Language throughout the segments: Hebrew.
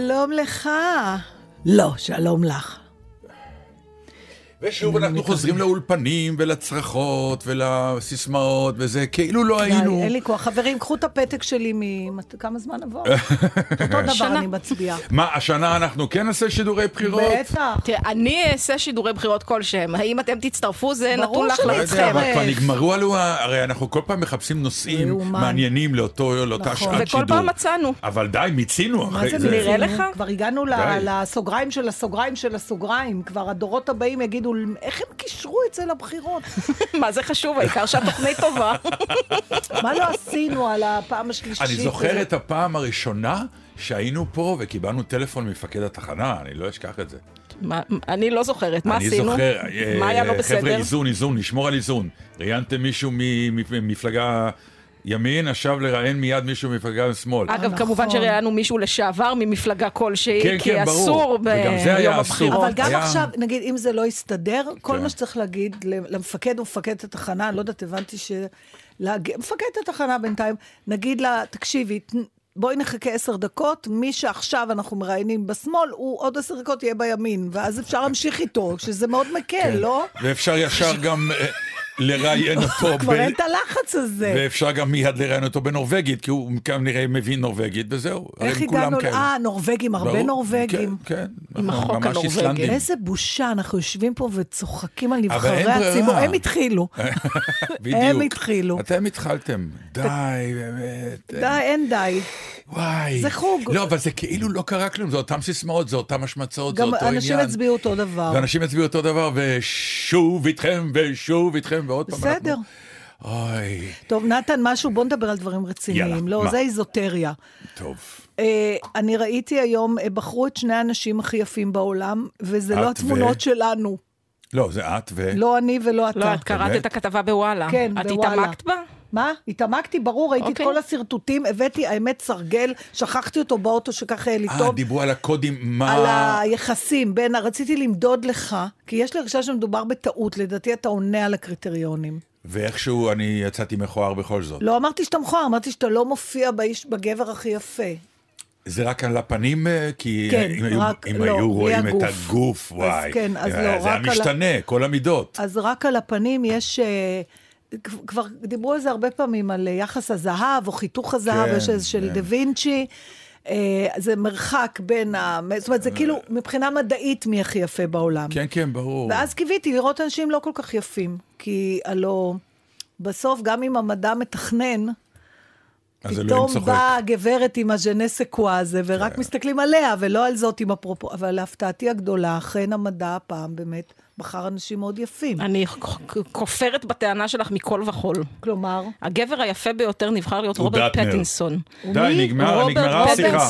שלום לך. לא, שלום לך. ושוב אנחנו חוזרים לאולפנים ולצרחות ולסיסמאות וזה, כאילו לא היינו... אין לי כוח. חברים, קחו את הפתק שלי מ... כמה זמן עבר? אותו דבר. אני מצביעה. מה, השנה אנחנו כן נעשה שידורי בחירות? בטח. אני אעשה שידורי בחירות כלשהם. האם אתם תצטרפו? זה נתון שאני לא להחלטתכם. יודע, אבל כבר אצטרף. נגמרו עלו, הרי אנחנו כל פעם מחפשים נושאים. מעניינים לאותו, לאותה נכון. שעת וכל שידור. פעם מצאנו. אבל די, מיצינו מה אחרי זה זה. נראה? לך? כבר הגענו. לסוגריים של הסוגריים של הסוגריים. כבר הדורות הבאים יגידו, איך הם קישרו את זה לבחירות? מה זה חשוב? העיקר שהתוכנית טובה. מה לא עשינו על הפעם השלישית? אני זוכר את הפעם הראשונה שהיינו פה וקיבלנו טלפון ממפקד התחנה, אני לא אשכח את זה. מה- אני לא זוכרת. מה אני עשינו? זוכר, אה, מה היה לא חבר'ה, בסדר? איזון, איזון, נשמור על איזון. ראיינתם מישהו ממפלגה ימין, עכשיו לראיין מיד מישהו ממפלגה שמאל. אגב, נכון. כמובן שראיינו מישהו לשעבר ממפלגה כלשהי, כן, כי כן. אסור וגם זה היה ביום. הבחירות. אבל גם היה- עכשיו, נגיד, אם זה לא יסתדר, כל כן. מה שצריך להגיד למפקד ומפקדת התחנה, אני לא יודעת, הבנתי ש... להג... מפקדת התחנה בינתיים, נגיד לה, תקשיבי, בואי נחכה עשר דקות, מי שעכשיו אנחנו מראיינים בשמאל, הוא עוד עשר דקות יהיה בימין, ואז אפשר להמשיך איתו, שזה מאוד מקל, כן. לא? ואפשר ישר גם אה, לראיין אותו, כבר אין את הלחץ הזה. ואפשר גם מיד לראיין אותו בנורבגית, כי הוא כנראה מבין נורבגית, וזהו. איך הגענו? אה, נורבגים, הרבה נורבגים. כן, כן. עם אנחנו החוק הנורבגי. איזה בושה, אנחנו יושבים פה וצוחקים על נבחרי. הציבור. הם התחילו. בדיוק. הם התחילו. אתם התחלתם. די, באמת. די, אין די. וואי. זה חוג. לא, אבל זה כאילו לא קרה כלום, זה אותן סיסמאות, זה אותן השמצות, זה גם אותו עניין. אנשים הצביעו אותו דבר. ואנשים הצביעו אותו דבר, ושוב איתכם, ושוב איתכם, ועוד פעם אנחנו... בסדר. אוי, טוב, נתן, משהו, בוא נדבר על דברים רציניים. יאללה, לא, מה? זה איזוטריה. טוב. אה, אני ראיתי היום, אה, בחרו את שני האנשים הכי יפים בעולם, וזה את לא ו- התמונות שלנו. לא, זה את ו... לא אני ולא אתה. לא, את קראת באמת? את הכתבה בוואלה. כן, את בוואלה. התעמקת בה? מה? התעמקתי, ברור, ראיתי את אוקיי. כל השרטוטים, הבאתי, האמת, סרגל, שכחתי אותו באוטו, שככה היה לי אה, טוב. דיברו על הקודים, מה... על היחסים בין, רציתי למדוד לך, כי יש לי הרגשה שמדובר בטעות, לדעתי אתה עונה על הקריטריונים. ואיכשהו אני יצאתי מכוער בכל זאת. לא אמרתי שאתה מכוער, אמרתי שאתה לא מופיע באיש, בגבר הכי יפה. זה רק על הפנים? אה, כי כן, אם היו- רק- אם לא, היו רואים את הגוף. הגוף, וואי. כן, אז אה, לא, זה היה רק על ה- משתנה, כל המידות. אז רק על הפנים יש... אה, כ- כבר דיברו על זה הרבה פעמים, על אה, יחס הזהב או חיתוך הזהב, כן, יש איזה של כן. דה וינצ'י. אה, זה מרחק בין ה... זאת אומרת, זה כאילו מבחינה מדעית מי הכי יפה בעולם. כן, כן, ברור. ואז קיוויתי לראות אנשים לא כל כך יפים, כי הלוא בסוף, גם אם המדע מתכנן, פתאום. באה הגברת עם הז'נסקווה הזה, ורק כן. מסתכלים עליה, ולא על זאת עם הפרופו... אבל להפתעתי הגדולה, אכן המדע הפעם באמת בחר אנשים מאוד יפים. אני כופרת בטענה שלך מכל וכול. כלומר, הגבר היפה ביותר נבחר להיות רוברט. פטינסון. די, נגמרה השיחה.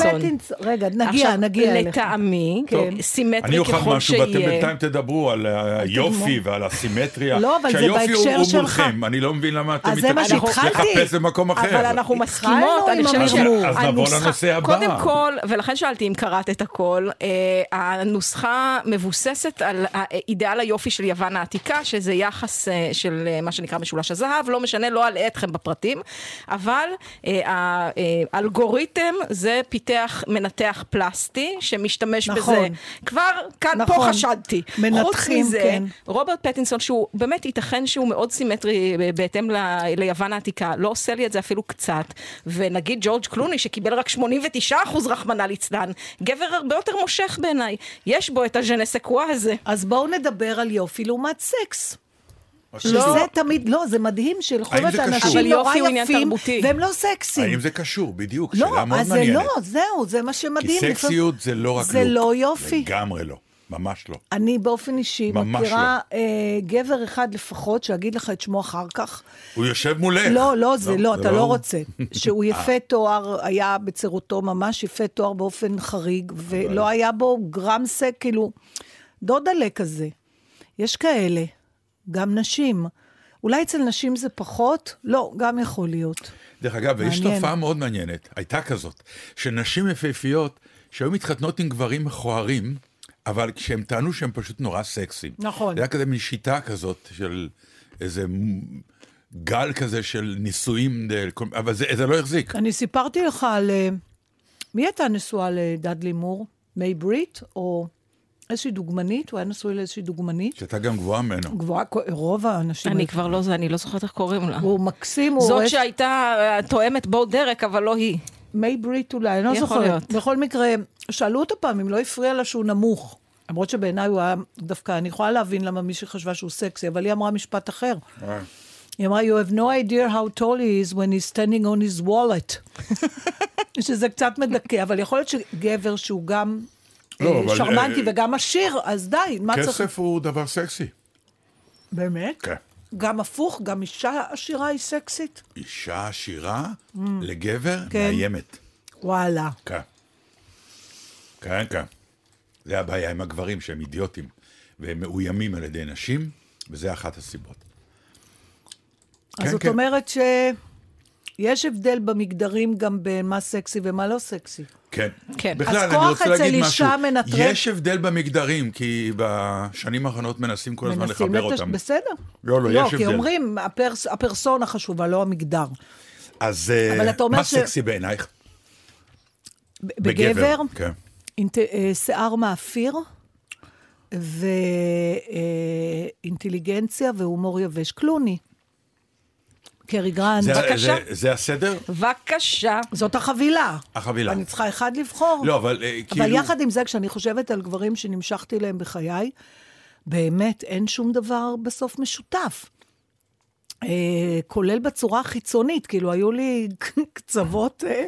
רגע, נגיע, עכשיו, נגיע אליך. לטעמי, כן. סימטרי אני אוכל ככל משהו, ואתם שיהיה. בינתיים תדברו על היופי ועל הסימטריה. לא, אבל זה שהיופי הוא- בהקשר הוא שלך. מולכם, אני לא מבין למה אתם אז זה מה מתעקשים שהתחלתי. לחפש במקום אחר. אבל אנחנו מסכימות, אני חושבת המרמור. אז נעבור לנושא הבא. קודם כל, ולכן שאלתי אם קראת את הכל, אה, הנוסחה מבוססת על האידיאל על היופי של יוון העתיקה, שזה יחס אה, של אה, מה שנקרא משולש הזהב, לא משנה, לא אלאה אתכם בפרטים, אבל אה, האלגוריתם זה פיתח מנתח פלסטי, שמשתמש נכון. בזה. כבר כאן, פה נכון. חשדתי. חוץ מנתחים, מזה, כן. רוברט פטינסון, שהוא באמת ייתכן שהוא מאוד סימטרי בהתאם ל- ליוון העתיקה, לא עושה לי את זה אפילו קצת. ונגיד ג'ורג' קלוני, שקיבל רק 89 אחוז רחמנא ליצלן, גבר הרבה יותר מושך בעיניי. יש בו את הז'נסקווה הזה. אז בואו נדבר על יופי לעומת סקס. קשור? תמיד, לא, זה מדהים שילכו האם את זה קשור? האנשים אבל נורא יפים. והם לא סקסיים. האם זה קשור? בדיוק, לא, שאלה מאוד אז זה מעניינת. לא, זהו, זה מה כי שמדהים. לפעמים- סקסיות זה לא רק לוק. זה לא יופי. לגמרי לא, ממש לא. אני באופן אישי ממש מכירה אה, גבר אחד לפחות, שאגיד לך את שמו אחר כך. הוא יושב מולך. לא, לא, זה לא, זה אתה לא לא. רוצה. שהוא יפה תואר, היה בצרותו ממש יפה תואר באופן חריג, ולא היה בו גרם סק, כאילו, דודלה כזה. יש כאלה, גם נשים. אולי אצל נשים זה פחות? לא, גם יכול להיות. דרך אגב, יש מעניין. תופעה מאוד מעניינת, הייתה כזאת, שנשים יפהפיות שהיו מתחתנות עם גברים מכוערים, אבל כשהם טענו שהם פשוט נורא סקסיים. נכון. זה היה כזה מין שיטה כזאת של איזה גל כזה של נישואים, כל- אבל זה, זה לא החזיק. אני סיפרתי לך על... אה, מי הייתה נשואה לדאדלי מור? מיי בריט? או איזושהי דוגמנית? הוא היה נשוי לאיזושהי דוגמנית. שהייתה גם גבוהה ממנו. גבוהה, רוב האנשים... אני כבר לא זה, אני לא זוכרת איך קוראים לה. הוא מקסים, הוא זאת. שהייתה אה, תואמת בו דרק, אבל לא היא. מיי בריט אולי, אני לא זוכרת. בכל מקרה, שאלו אותו פעם אם לא הפריע לה שהוא נמוך. למרות שבעיניי הוא היה דווקא, אני יכולה להבין למה מישהי חשבה שהוא סקסי, אבל היא אמרה משפט אחר. היא אמרה, you have no idea how tall he is when he's standing on his wallet. שזה קצת מדכא, אבל יכול להיות שגבר שהוא גם לא, אה, אבל, שרמנטי אה, וגם עשיר, אז די, מה צריך... כסף הוא דבר סקסי. באמת? כן. גם הפוך, גם אישה עשירה היא סקסית? אישה עשירה לגבר כן. מאיימת. וואלה. כן. כן, כן. זה הבעיה עם הגברים, שהם אידיוטים, והם מאוימים על ידי נשים, וזה אחת הסיבות. אז כן, זאת כן. אומרת שיש הבדל במגדרים גם בין מה סקסי ומה לא סקסי. כן. כן. בכלל, אז כוח אצל אישה. מנטרל- יש הבדל במגדרים, כי בשנים האחרונות מנסים כל הזמן מנסים לחבר לתש- אותם. בסדר. לא, לא, לא, יש כי הבדל. אומרים, הפרס, הפרסונה חשובה, לא המגדר. אז אה, מה ש- סקסי בעינייך? ב- בגבר, כן. אינט... אה, שיער מאפיר, ואינטליגנציה והומור יבש. קלוני. קרי גרנד. זה- בבקשה. זה- זה הסדר? בבקשה. זאת החבילה. החבילה. אני צריכה אחד לבחור. לא, אבל אה, כאילו... אבל יחד עם זה, כשאני חושבת על גברים שנמשכתי אליהם בחיי, באמת אין שום דבר בסוף משותף. אה, כולל בצורה החיצונית, כאילו, היו לי קצוות אה,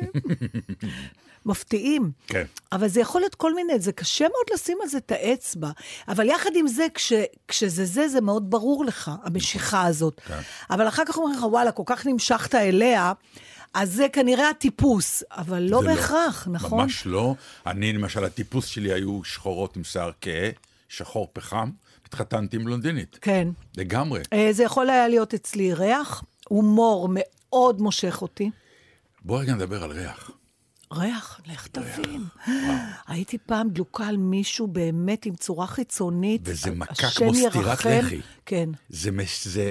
מפתיעים. כן. אבל זה יכול להיות כל מיני, זה קשה מאוד לשים על זה את האצבע. אבל יחד עם זה, כש, כשזה זה, זה מאוד ברור לך, המשיכה הזאת. כן. אבל אחר כך אומרים לך, וואלה, כל כך נמשכת אליה, אז זה כנראה הטיפוס, אבל לא זה בהכרח, נכון? ממש לא. אני, למשל, הטיפוס שלי היו שחורות עם שיער כהה, שחור פחם, התחתנתי עם בלונדינית. כן. לגמרי. אה, זה יכול היה להיות אצלי ריח, הומור מאוד מושך אותי. בוא רגע נדבר על ריח. ריח, לך תבין. הייתי פעם דלוקה על מישהו באמת עם צורה חיצונית. וזה מכה כמו סטירת. לחי. כן, זה, מש- זה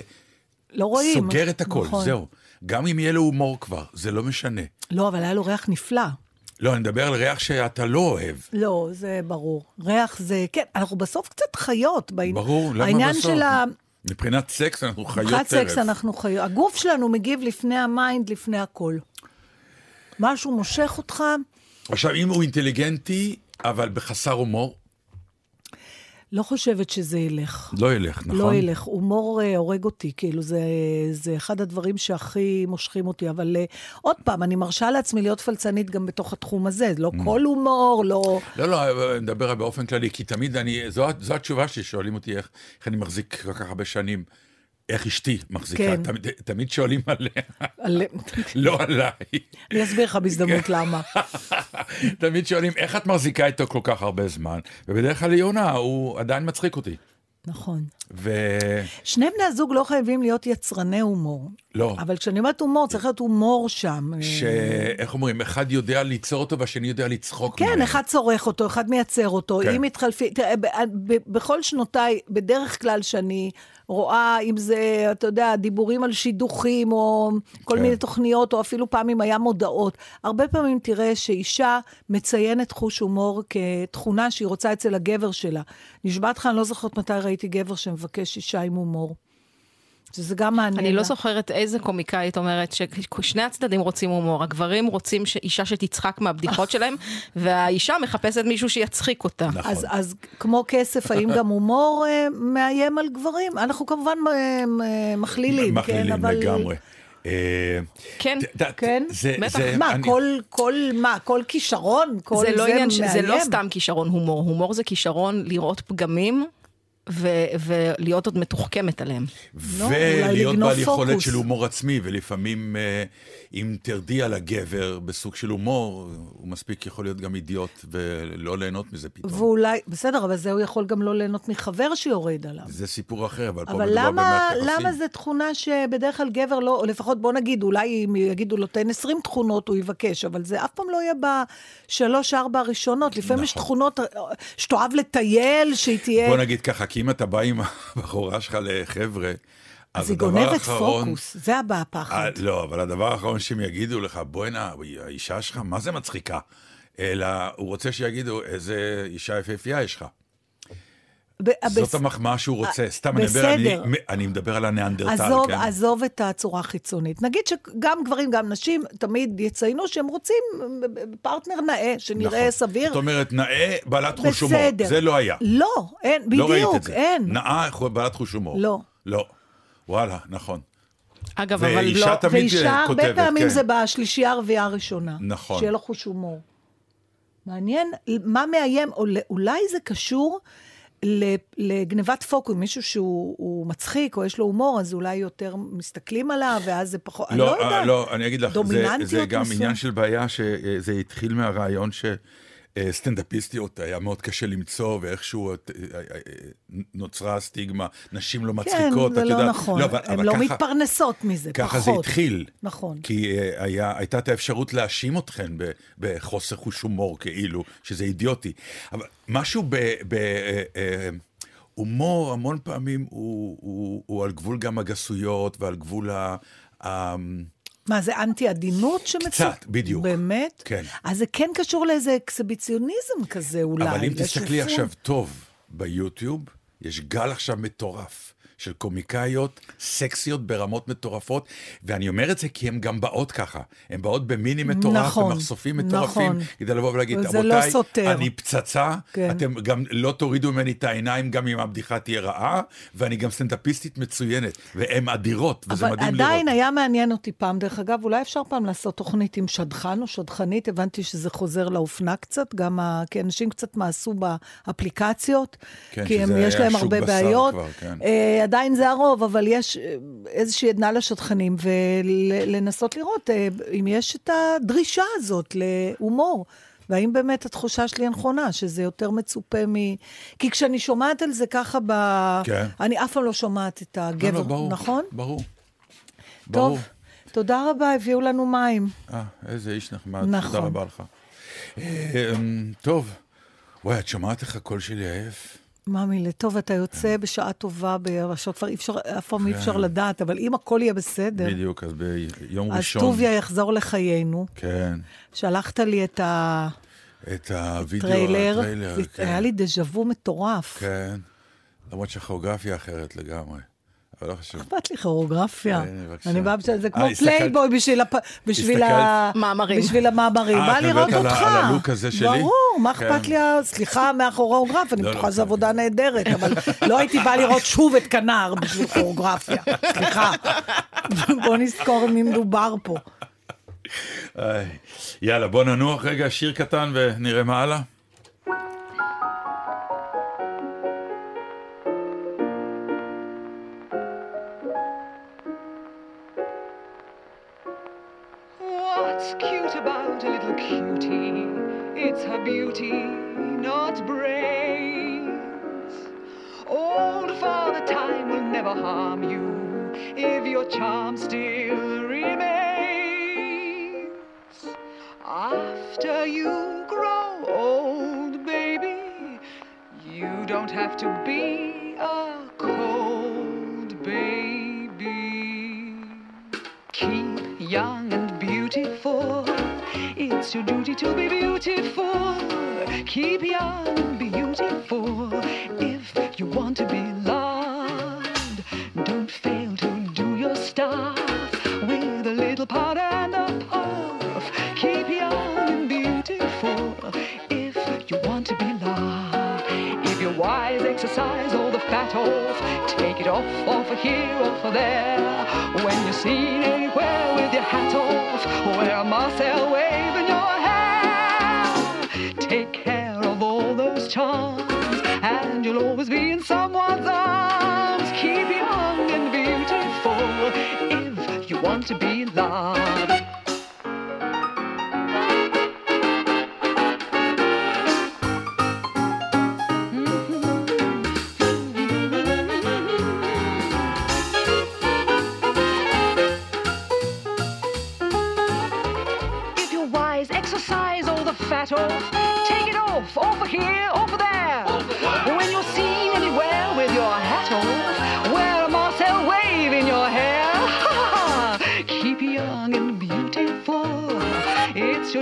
לא רואים. סוגר את הכל, נכון. זהו. גם אם יהיה לו הומור כבר, זה לא משנה. לא, אבל היה לו ריח נפלא. לא, אני מדבר על ריח שאתה לא אוהב. לא, זה ברור. ריח זה, כן, אנחנו בסוף קצת חיות. בעני- ברור, למה העניין בסוף? של ה... מבחינת סקס אנחנו חיות מבחינת טרף. סקס אנחנו חיות. הגוף שלנו מגיב לפני ה mind, לפני הכל. משהו מושך אותך, עכשיו, אם הוא אינטליגנטי, אבל בחסר הומור, לא חושבת שזה ילך. לא ילך, נכון? לא ילך. הומור אה, הורג אותי, כאילו, זה, זה אחד הדברים שהכי מושכים אותי. אבל אה, עוד פעם, אני מרשה לעצמי להיות פלצנית גם בתוך התחום הזה. לא Mm. כל הומור, לא... לא, לא, אני מדבר באופן כללי, כי תמיד אני, זו, זו התשובה שלי, שואלים אותי איך, איך אני מחזיק כל כך הרבה שנים, איך אשתי מחזיקה, כן. תמיד, תמיד שואלים עליה, על... לא עליי. אני אסביר לך בהזדמנות למה. תמיד שואלים, איך את מחזיקה איתו כל כך הרבה זמן? ובדרך כלל יונה, הוא עדיין מצחיק אותי. נכון. ו... שני בני הזוג לא חייבים להיות יצרני הומור. לא. אבל כשאני אומרת הומור, צריך להיות הומור שם. ש... איך אומרים, אחד יודע ליצור אותו והשני יודע לצחוק כן, ממנו. אחד צורך אותו, אחד מייצר אותו. כן. אם מתחלפים, תראה, בכל שנותיי, בדרך כלל שאני רואה, אם זה, אתה יודע, דיבורים על שידוכים, או כל כן. מיני תוכניות, או אפילו פעמים היה מודעות, הרבה פעמים תראה שאישה מציינת חוש הומור כתכונה שהיא רוצה אצל הגבר שלה. נשבעת לך, אני לא זוכרת מתי ראיתי גבר שמבקש אישה עם הומור. שזה גם מעניין. אני לא. זוכרת איזה קומיקאית אומרת ששני הצדדים רוצים הומור. הגברים רוצים אישה שתצחק מהבדיחות שלהם, והאישה מחפשת מישהו שיצחיק אותה. נכון. אז, אז כמו כסף, האם גם הומור אה, מאיים על גברים? אנחנו כמובן אה, אה, מכלילים, מכלילים כן, אבל... לגמרי. אה, כן, כן? זה- בטח. זה- מה, כל, כל, מה, כל כישרון? כל זה לא עניין, מאיים? זה לא סתם כישרון הומור, הומור זה כישרון לראות פגמים. ו- ולהיות עוד מתוחכמת עליהם. לא, ולהיות לגנוב בעל יכולת פוקוס. של הומור עצמי, ולפעמים אה, אם תרדי על הגבר בסוג של הומור, הוא מספיק יכול להיות גם אידיוט ולא ליהנות מזה פתאום. ואולי, בסדר, אבל זה הוא יכול גם לא ליהנות מחבר שיורד עליו. זה סיפור אחר, אבל פה אבל מדובר למה, במערכת יחסים. למה זו תכונה שבדרך כלל גבר לא, או לפחות בוא נגיד, אולי אם יגידו לו תן 20 תכונות, הוא יבקש, אבל זה אף פעם לא יהיה בשלוש-ארבע הראשונות. לפעמים יש נכון. תכונות אה, שתאהב לטייל, שהיא תהיה... בוא נגיד ככה, כי אם אתה בא עם הבחורה שלך לחבר'ה, אז היא גונבת האחרון- פוקוס, זה הבא הפחד. אה, לא, אבל הדבר האחרון שהם יגידו לך, בוא'נה, האישה שלך, מה זה מצחיקה? אלא הוא רוצה שיגידו, איזה אישה יפהפייה יש לך. זאת המחמאה שהוא רוצה. סתם, אני מדבר, אני. אני מדבר על הניאנדרטל, עזוב, כן? עזוב את הצורה החיצונית. נגיד שגם גברים, גם נשים, תמיד יציינו שהם רוצים פרטנר נאה, שנראה נכון. סביר. זאת אומרת, נאה בעלת חוש הומור. בסדר. זה לא היה. לא, אין, לא ראית בדיוק, את זה. אין. נאה בעלת חוש הומור. לא. לא. וואלה, נכון. אגב, אבל ואישה לא... תמיד ואישה, אה, הרבה כותבת, פעמים כן. זה בשלישייה הרביעייה הראשונה. נכון. שיהיה לו חוש הומור. מעניין, מה מאיים, אולי זה קשור לגנבת פוקוס, מישהו שהוא הוא מצחיק, או יש לו הומור, אז אולי יותר מסתכלים עליו, ואז זה פחות, אני לא לא, יודעת. אה, לא, אני אגיד לך, זה, זה גם מסוים. עניין של בעיה שזה התחיל מהרעיון שסטנדאפיסטיות היה מאוד קשה למצוא, ואיכשהו אה, אה, אה, נוצרה הסטיגמה, נשים לא כן, מצחיקות, זה את לא יודעת. נכון. אבל- הן אבל לא ככה- מתפרנסות מזה, ככה פחות. זה התחיל. נכון. כי אה, היה, הייתה את האפשרות להאשים אתכן בחוסר חוש הומור, כאילו, שזה אידיוטי. אבל משהו ב... ב אה, אה, הומור המון פעמים הוא, הוא, הוא על גבול גם הגסויות ועל גבול ה... מה, זה אנטי עדינות שמצופה? קצת, בדיוק. באמת? כן. אז זה כן קשור לאיזה אקסביציוניזם כזה אולי. אבל אם תסתכלי. עכשיו טוב ביוטיוב, יש גל עכשיו מטורף של קומיקאיות סקסיות ברמות מטורפות, ואני אומר את זה כי הן גם באות ככה. הן באות במיני מטורף, נכון, ומחשופים מטורפים, נכון. כדי לבוא ולהגיד, וזה רבותיי, לא סותר." אני פצצה, כן. אתם גם לא תורידו ממני את העיניים גם אם הבדיחה תהיה רעה, ואני גם סטנדאפיסטית מצוינת, והן אדירות, וזה אבל מדהים לראות. עדיין היה מעניין אותי פעם, דרך אגב, אולי אפשר פעם לעשות תוכנית עם שדכן או שדכנית, הבנתי שזה חוזר לאופנה קצת, גם ה... כי אנשים קצת מאסו באפליקציות, כן, כי הם, יש להם הרבה בעיות. כבר, כן. עדיין זה הרוב, אבל יש אה, איזושהי עדנה לשדכנים, ולנסות לראות אה, אם יש את הדרישה הזאת להומור. והאם באמת התחושה שלי נכונה, שזה יותר מצופה מ... כי כשאני שומעת על זה ככה ב... כן. אני אף פעם לא שומעת את לא, הגבר, לא, ברור, נכון? ברור. ברור. טוב, תודה רבה, הביאו לנו מים. אה, איזה איש נחמד, נכון. תודה רבה לך. אה, אמ, טוב, וואי, את שומעת איך הקול שלי עייף? ממי, טוב, אתה יוצא בשעה טובה, בשעות כבר אי אפשר, אף פעם אי אפשר לדעת, אבל אם הכל יהיה בסדר, בדיוק, אז ביום אז ראשון. טוביה יחזור לחיינו. כן, שלחת לי את את הווידאו, הטריילר, הטריילר, כן. היה לי דז'ה וו מטורף. כן, למרות שהכוריאוגרפיה אחרת לגמרי. אבל לא חשוב. אכפת לי כוריאוגרפיה. בבקשה. אני באה בשביל זה כמו אה, הסתכלת- פלייבוי בשביל הפ- בשביל המאמרים. אה, בא לראות אותך. על הלוק הזה שלי? ברור, מה כן. אכפת לי? סליחה מהכוריאוגרף, אני לא, בטוחה לא, שזו. עבודה נהדרת, אבל לא הייתי באה לראות שוב את כנר בשביל כוריאוגרפיה. סליחה. בוא נזכור מי מדובר פה. יאללה, בוא ננוח רגע, שיר קטן ונראה מה הלאה. What's cute about a little cutie? It's her beauty, not brains. Old Father Time will never harm you if your charm still remains. After you grow old, baby, you don't have to be a cold baby. Keep young beautiful. It's your duty to be beautiful. Keep young beautiful. If you want to be loved, don't fail to do your stuff with a little powder and a puff. Keep young and beautiful. If you want to be loved, if you're wise, exercise off. Take it off, off of here, off of there. When you're seen anywhere with your hat off, wear a Marcel wave in your hair. Take care of all those charms, and you'll always be in someone's arms. Keep young and beautiful if you want to be loved.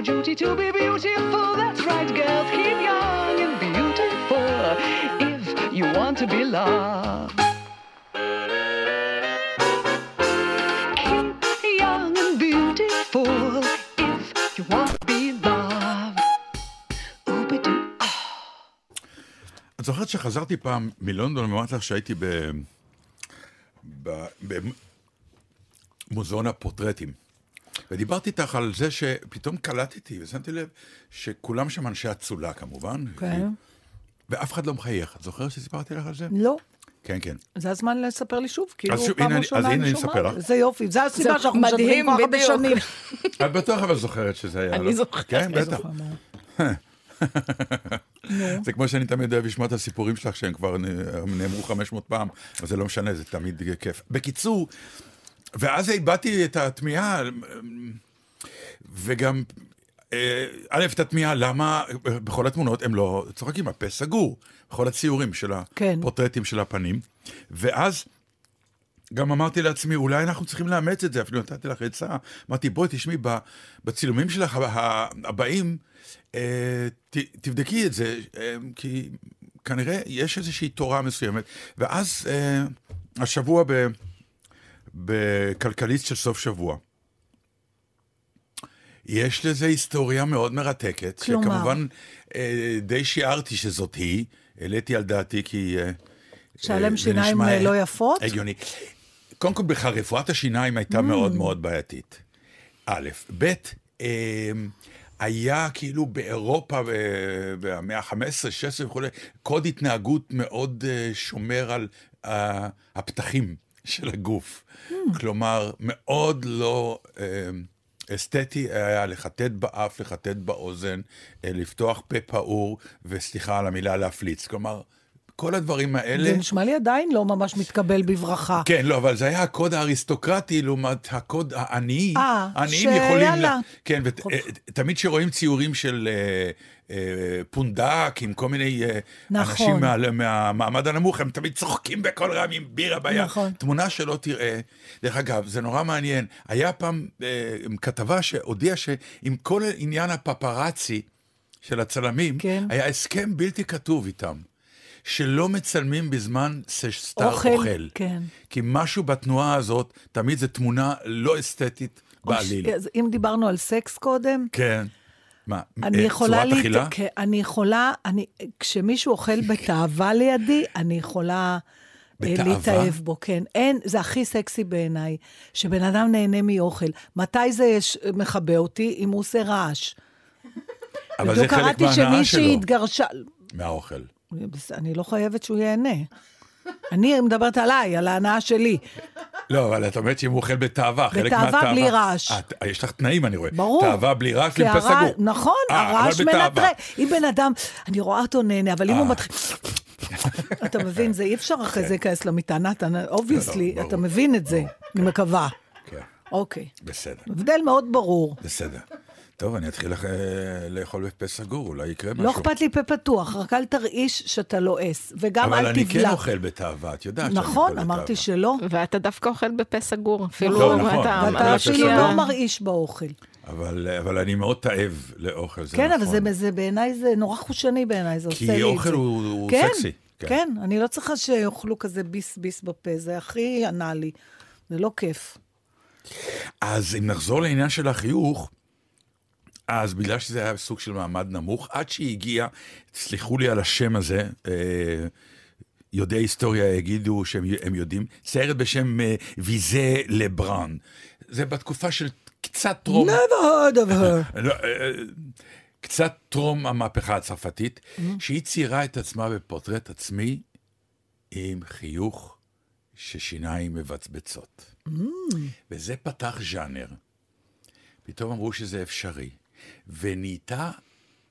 Duty to be beautiful. That's right, girls. Keep young and beautiful if you want to be loved. Keep young and beautiful if you want to be loved. את זוכרת שחזרתי פעם מלונדון, ואמרתי לך שהייתי. ב... במוזיאון הפורטרטים. ודיברתי איתך על זה שפתאום קלטתי, ושמתי לב שכולם שם אנשי אצולה כמובן. כן. ואף אחד לא מחייך. את זוכרת שסיפרתי לך על זה? לא. כן, כן. זה הזמן לספר לי שוב, כאילו שוב, פעם הנה אני- ראשונה אז הנה אני שומעת. אספר לך. זה יופי, זה הסיבה שאנחנו משדרים כל כך הרבה. שנים. את בטוח אבל זוכרת שזה היה. אני לא? זוכרת. כן, בטח. זה כמו שאני תמיד אוהב לשמוע את הסיפורים שלך, שהם כבר נאמרו 500 פעם, אבל זה לא משנה, זה תמיד כיף. בקיצור, ואז הבעתי את התמיהה, וגם, אה, א', את התמיהה, למה בכל התמונות הם לא צוחקים, הפה סגור, בכל הציורים של כן. הפורטרטים של הפנים. ואז גם אמרתי לעצמי, אולי אנחנו צריכים לאמץ את זה, אפילו נתתי לך עצה. אמרתי, בואי, תשמעי, בצילומים שלך הבאים, אה, ת, תבדקי את זה, אה, כי כנראה יש איזושהי תורה מסוימת. ואז השבוע ב, בכלכליסט של סוף שבוע, יש לזה היסטוריה מאוד מרתקת, כלומר? שכמובן אה, די שיערתי שזאת היא, העליתי על דעתי כי... אה, להם אה, שיניים נשמע לא יפות? הגיוני. קודם כל, בכלל, רפואת השיניים Mm. הייתה מאוד מאוד בעייתית. א', ב', אה, היה כאילו באירופה ב- במאה ה-15, 16 וכולי, קוד התנהגות מאוד אה, שומר על אה, הפתחים של הגוף. Mm. כלומר, מאוד לא אה, אסתטי היה לחטט באף, לחטט באוזן, אה, לפתוח פה פעור, וסליחה על המילה, להפליץ. כלומר, כל הדברים האלה... זה נשמע לי עדיין לא ממש מתקבל בברכה. כן, לא, אבל זה היה הקוד האריסטוקרטי לעומת הקוד העני. אה, שיאללה. לה- כן, ותמיד כשרואים ציורים של אה, אה, פונדק עם כל מיני אה, נכון. אנשים מה- מהמעמד הנמוך, הם תמיד צוחקים בקול רם עם בירה ביד. נכון. תמונה שלא תראה. דרך אגב, זה נורא מעניין. היה פעם אה, כתבה שהודיעה שעם כל עניין הפפרצי של הצלמים, כן. היה הסכם בלתי כתוב איתם. שלא מצלמים בזמן שסטאר אוכל, אוכל. כן. כי משהו בתנועה הזאת, תמיד זו תמונה לא אסתטית בעליל. אז אם דיברנו על סקס קודם, כן. מה, אני אה. צורת להת- אכילה? כן, אני יכולה, אני, כשמישהו אוכל בתאווה לידי, אני יכולה... אה, בתאווה? להתאהב בו, כן. אין, זה הכי סקסי בעיניי, שבן אדם נהנה מאוכל. מתי זה יש, מכבה אותי? אם הוא עושה רעש. אבל זה בדיוק חלק קראתי מההנאה שמישהי שלו, התגרשה... מהאוכל. אני לא חייבת שהוא ייהנה. אני מדברת עליי, על ההנאה שלי. לא, אבל את אומרת שאם הוא אוכל בתאווה, חלק בתאווה, מהתאווה... בלי רעש. את- יש לך תנאים, אני רואה. ברור. תאווה בלי רעש, כי עם פה הרע- סגור. נכון, אה, הרעש בתאווה. מנטרל. אם בן אדם, אני רואה אותו נהנה, אבל אם הוא אה. מתחיל... אתה מבין, זה אי אפשר אחרי זה להיכנס למיטה, נתן, obviously. אתה מבין את זה, אני מקווה. כן, אוקיי. בסדר, הבדל מאוד ברור. בסדר. טוב, אני אתחיל לח- לאכול בפה סגור, אולי יקרה משהו. לא אכפת לי פה פתוח, רק אל תרעיש שאתה לועס, וגם אבל אל אני כן תבלע. אוכל בתאווה, את יודעת נכון. אמרתי שלא. ואתה דווקא אוכל בפה סגור, אפילו לא, נכון, אתה אבל ואתה אפילו לא מרעיש באוכל. אבל, אבל אני מאוד תאב לאוכל, זה כן, נכון. אבל זה, זה בעיניי, זה נורא חושני בעיניי, זה עושה לי את כי זה. אוכל הוא, הוא כן, סקסי. כן, אני לא צריכה שיאכלו כזה ביס ביס בפה, זה הכי ענה לי. זה לא כיף. אז אם נחזור לעניין של החיוך, אז בגלל שזה היה סוג של מעמד נמוך, עד שהגיע, סלחו לי על השם הזה, אה, יודעי היסטוריה יגידו שהם הם יודעים, סיירת בשם אה, ויזה לברן. זה בתקופה של קצת טרום... never heard of her. לא, אה, קצת טרום המהפכה הצרפתית, שהיא ציירה את עצמה בפורטרט עצמי עם חיוך ששיניים מבצבצות. וזה פתח ז'אנר. פתאום אמרו שזה אפשרי. ונהייתה,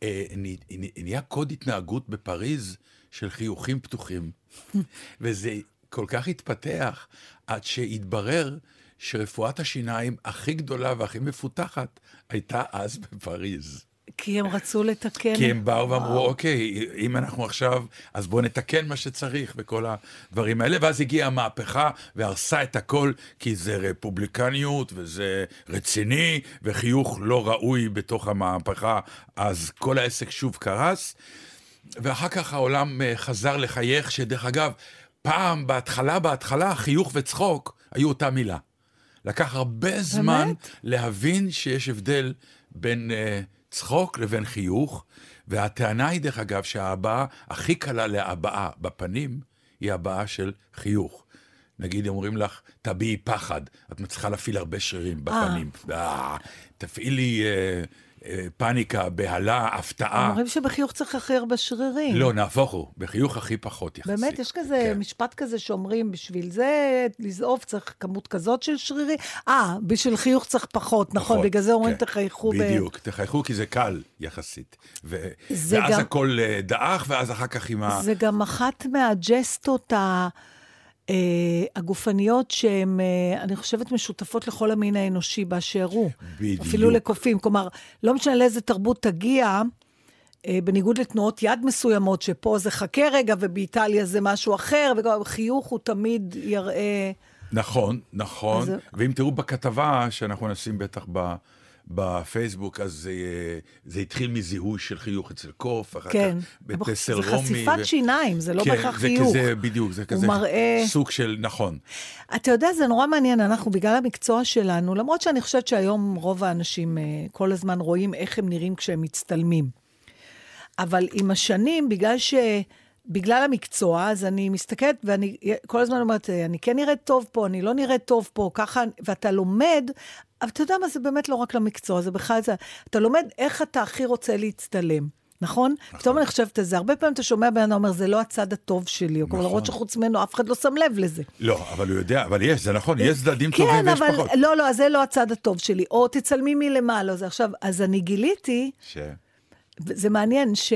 אה, נה- נהיה קוד התנהגות בפריז של חיוכים פתוחים. וזה כל כך התפתח עד שהתברר שרפואת השיניים הכי גדולה והכי מפותחת הייתה אז בפריז. כי הם רצו לתקן. כי הם באו ואמרו, אוקיי, אם אנחנו עכשיו, אז בואו נתקן מה שצריך וכל הדברים האלה, ואז הגיעה המהפכה והרסה את הכל, כי זה רפובליקניות וזה רציני, וחיוך לא ראוי בתוך המהפכה, אז כל העסק שוב קרס. ואחר כך העולם אה, חזר לחייך, שדרך אגב, פעם, בהתחלה, בהתחלה, חיוך וצחוק היו אותה מילה. לקח הרבה זמן להבין שיש הבדל בין uh, צחוק לבין חיוך, והטענה היא, דרך אגב, שההבעה הכי קלה להבעה בפנים היא הבעה של חיוך. נגיד, אומרים לך, תביעי פחד, את מצליחה להפעיל הרבה שרירים בפנים. אה, תפעילי אה, אה, פאניקה, בהלה, הפתעה. אומרים שבחיוך צריך הכי הרבה שרירים. לא, נהפוך הוא, בחיוך הכי פחות יחסית. באמת, יש כזה כן. משפט כזה שאומרים, בשביל זה לזעוף צריך כמות כזאת של שרירים. אה, בשביל חיוך צריך פחות, נכון, פחות, בגלל זה אומרים כן. תחייכו ב... בדיוק, תחייכו כי זה קל יחסית. ו... ואז גם- הכל אה, דעך, ואז אחר כך עם ה... זה גם אחת מהג'סטות ה... אה, הגופניות שהן, אה, אני חושבת, משותפות לכל המין האנושי באשר הוא. בדיוק. אפילו לקופים. כלומר, לא משנה לאיזה תרבות תגיע, אה, בניגוד לתנועות יד מסוימות, שפה זה חכה רגע ובאיטליה זה משהו אחר, וחיוך הוא תמיד יראה... נכון, נכון. אז- ואם תראו בכתבה, שאנחנו נשים בטח ב... בפייסבוק, אז זה, זה התחיל מזיהוי של חיוך אצל קוף, אחר כן. כך בפסל זה רומי. חשיפת שיניים, זה לא כן, בהכרח זה חיוך. כזה, בדיוק, זה כזה מראה- סוג של, נכון. אתה יודע, זה נורא מעניין, אנחנו בגלל המקצוע שלנו, למרות שאני חושבת שהיום רוב האנשים אה, כל הזמן רואים איך הם נראים כשהם מצטלמים. אבל עם השנים, בגלל ש... בגלל המקצוע, אז אני מסתכלת ואני כל הזמן אומרת, אה, אני כן נראית טוב פה, אני לא נראית טוב פה, ככה, ואתה לומד, אבל אתה יודע מה, זה באמת לא רק למקצוע, זה בכלל זה, אתה לומד איך אתה הכי רוצה להצטלם. נכון? פתאום אני חושבת על זה, הרבה פעמים אתה שומע בן אדם אומר, זה לא הצד הטוב שלי, נכון. למרות שחוץ ממנו אף אחד לא שם לב לזה. לא, אבל הוא יודע, אבל יש, זה נכון, יש צדדים טובים כן, ויש אבל פחות. לא, לא, אז זה לא הצד הטוב שלי. או תצלמי מלמעלה. זה עכשיו, אז אני גיליתי, ש... זה מעניין, ש...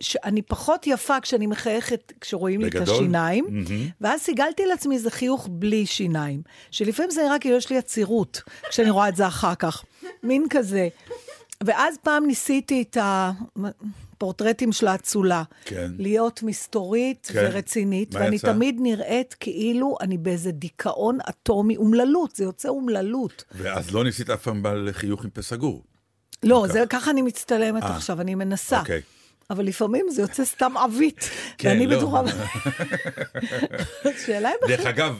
שאני פחות יפה כשאני מחייכת, כשרואים לי את בגדול? השיניים, מהמם. ואז סיגלתי לעצמי איזה חיוך בלי שיניים. שלפעמים זה נראה כאילו יש לי עצירות, כשאני רואה את זה אחר כך. מין כזה. ואז פעם ניסיתי את הפורטרטים של האצולה. כן. להיות מסתורית כן. ורצינית, ואני יצא? תמיד נראית כאילו אני באיזה דיכאון אטומי, אומללות, זה יוצא אומללות. ואז לא ניסית אף פעם בעל חיוך עם פה סגור. לא, זה ככה אני מצטלמת אה. עכשיו, אני מנסה. אוקיי. אבל לפעמים זה יוצא סתם עווית. כן, ואני לא. בטוחה... שאלה אם דרך אגב,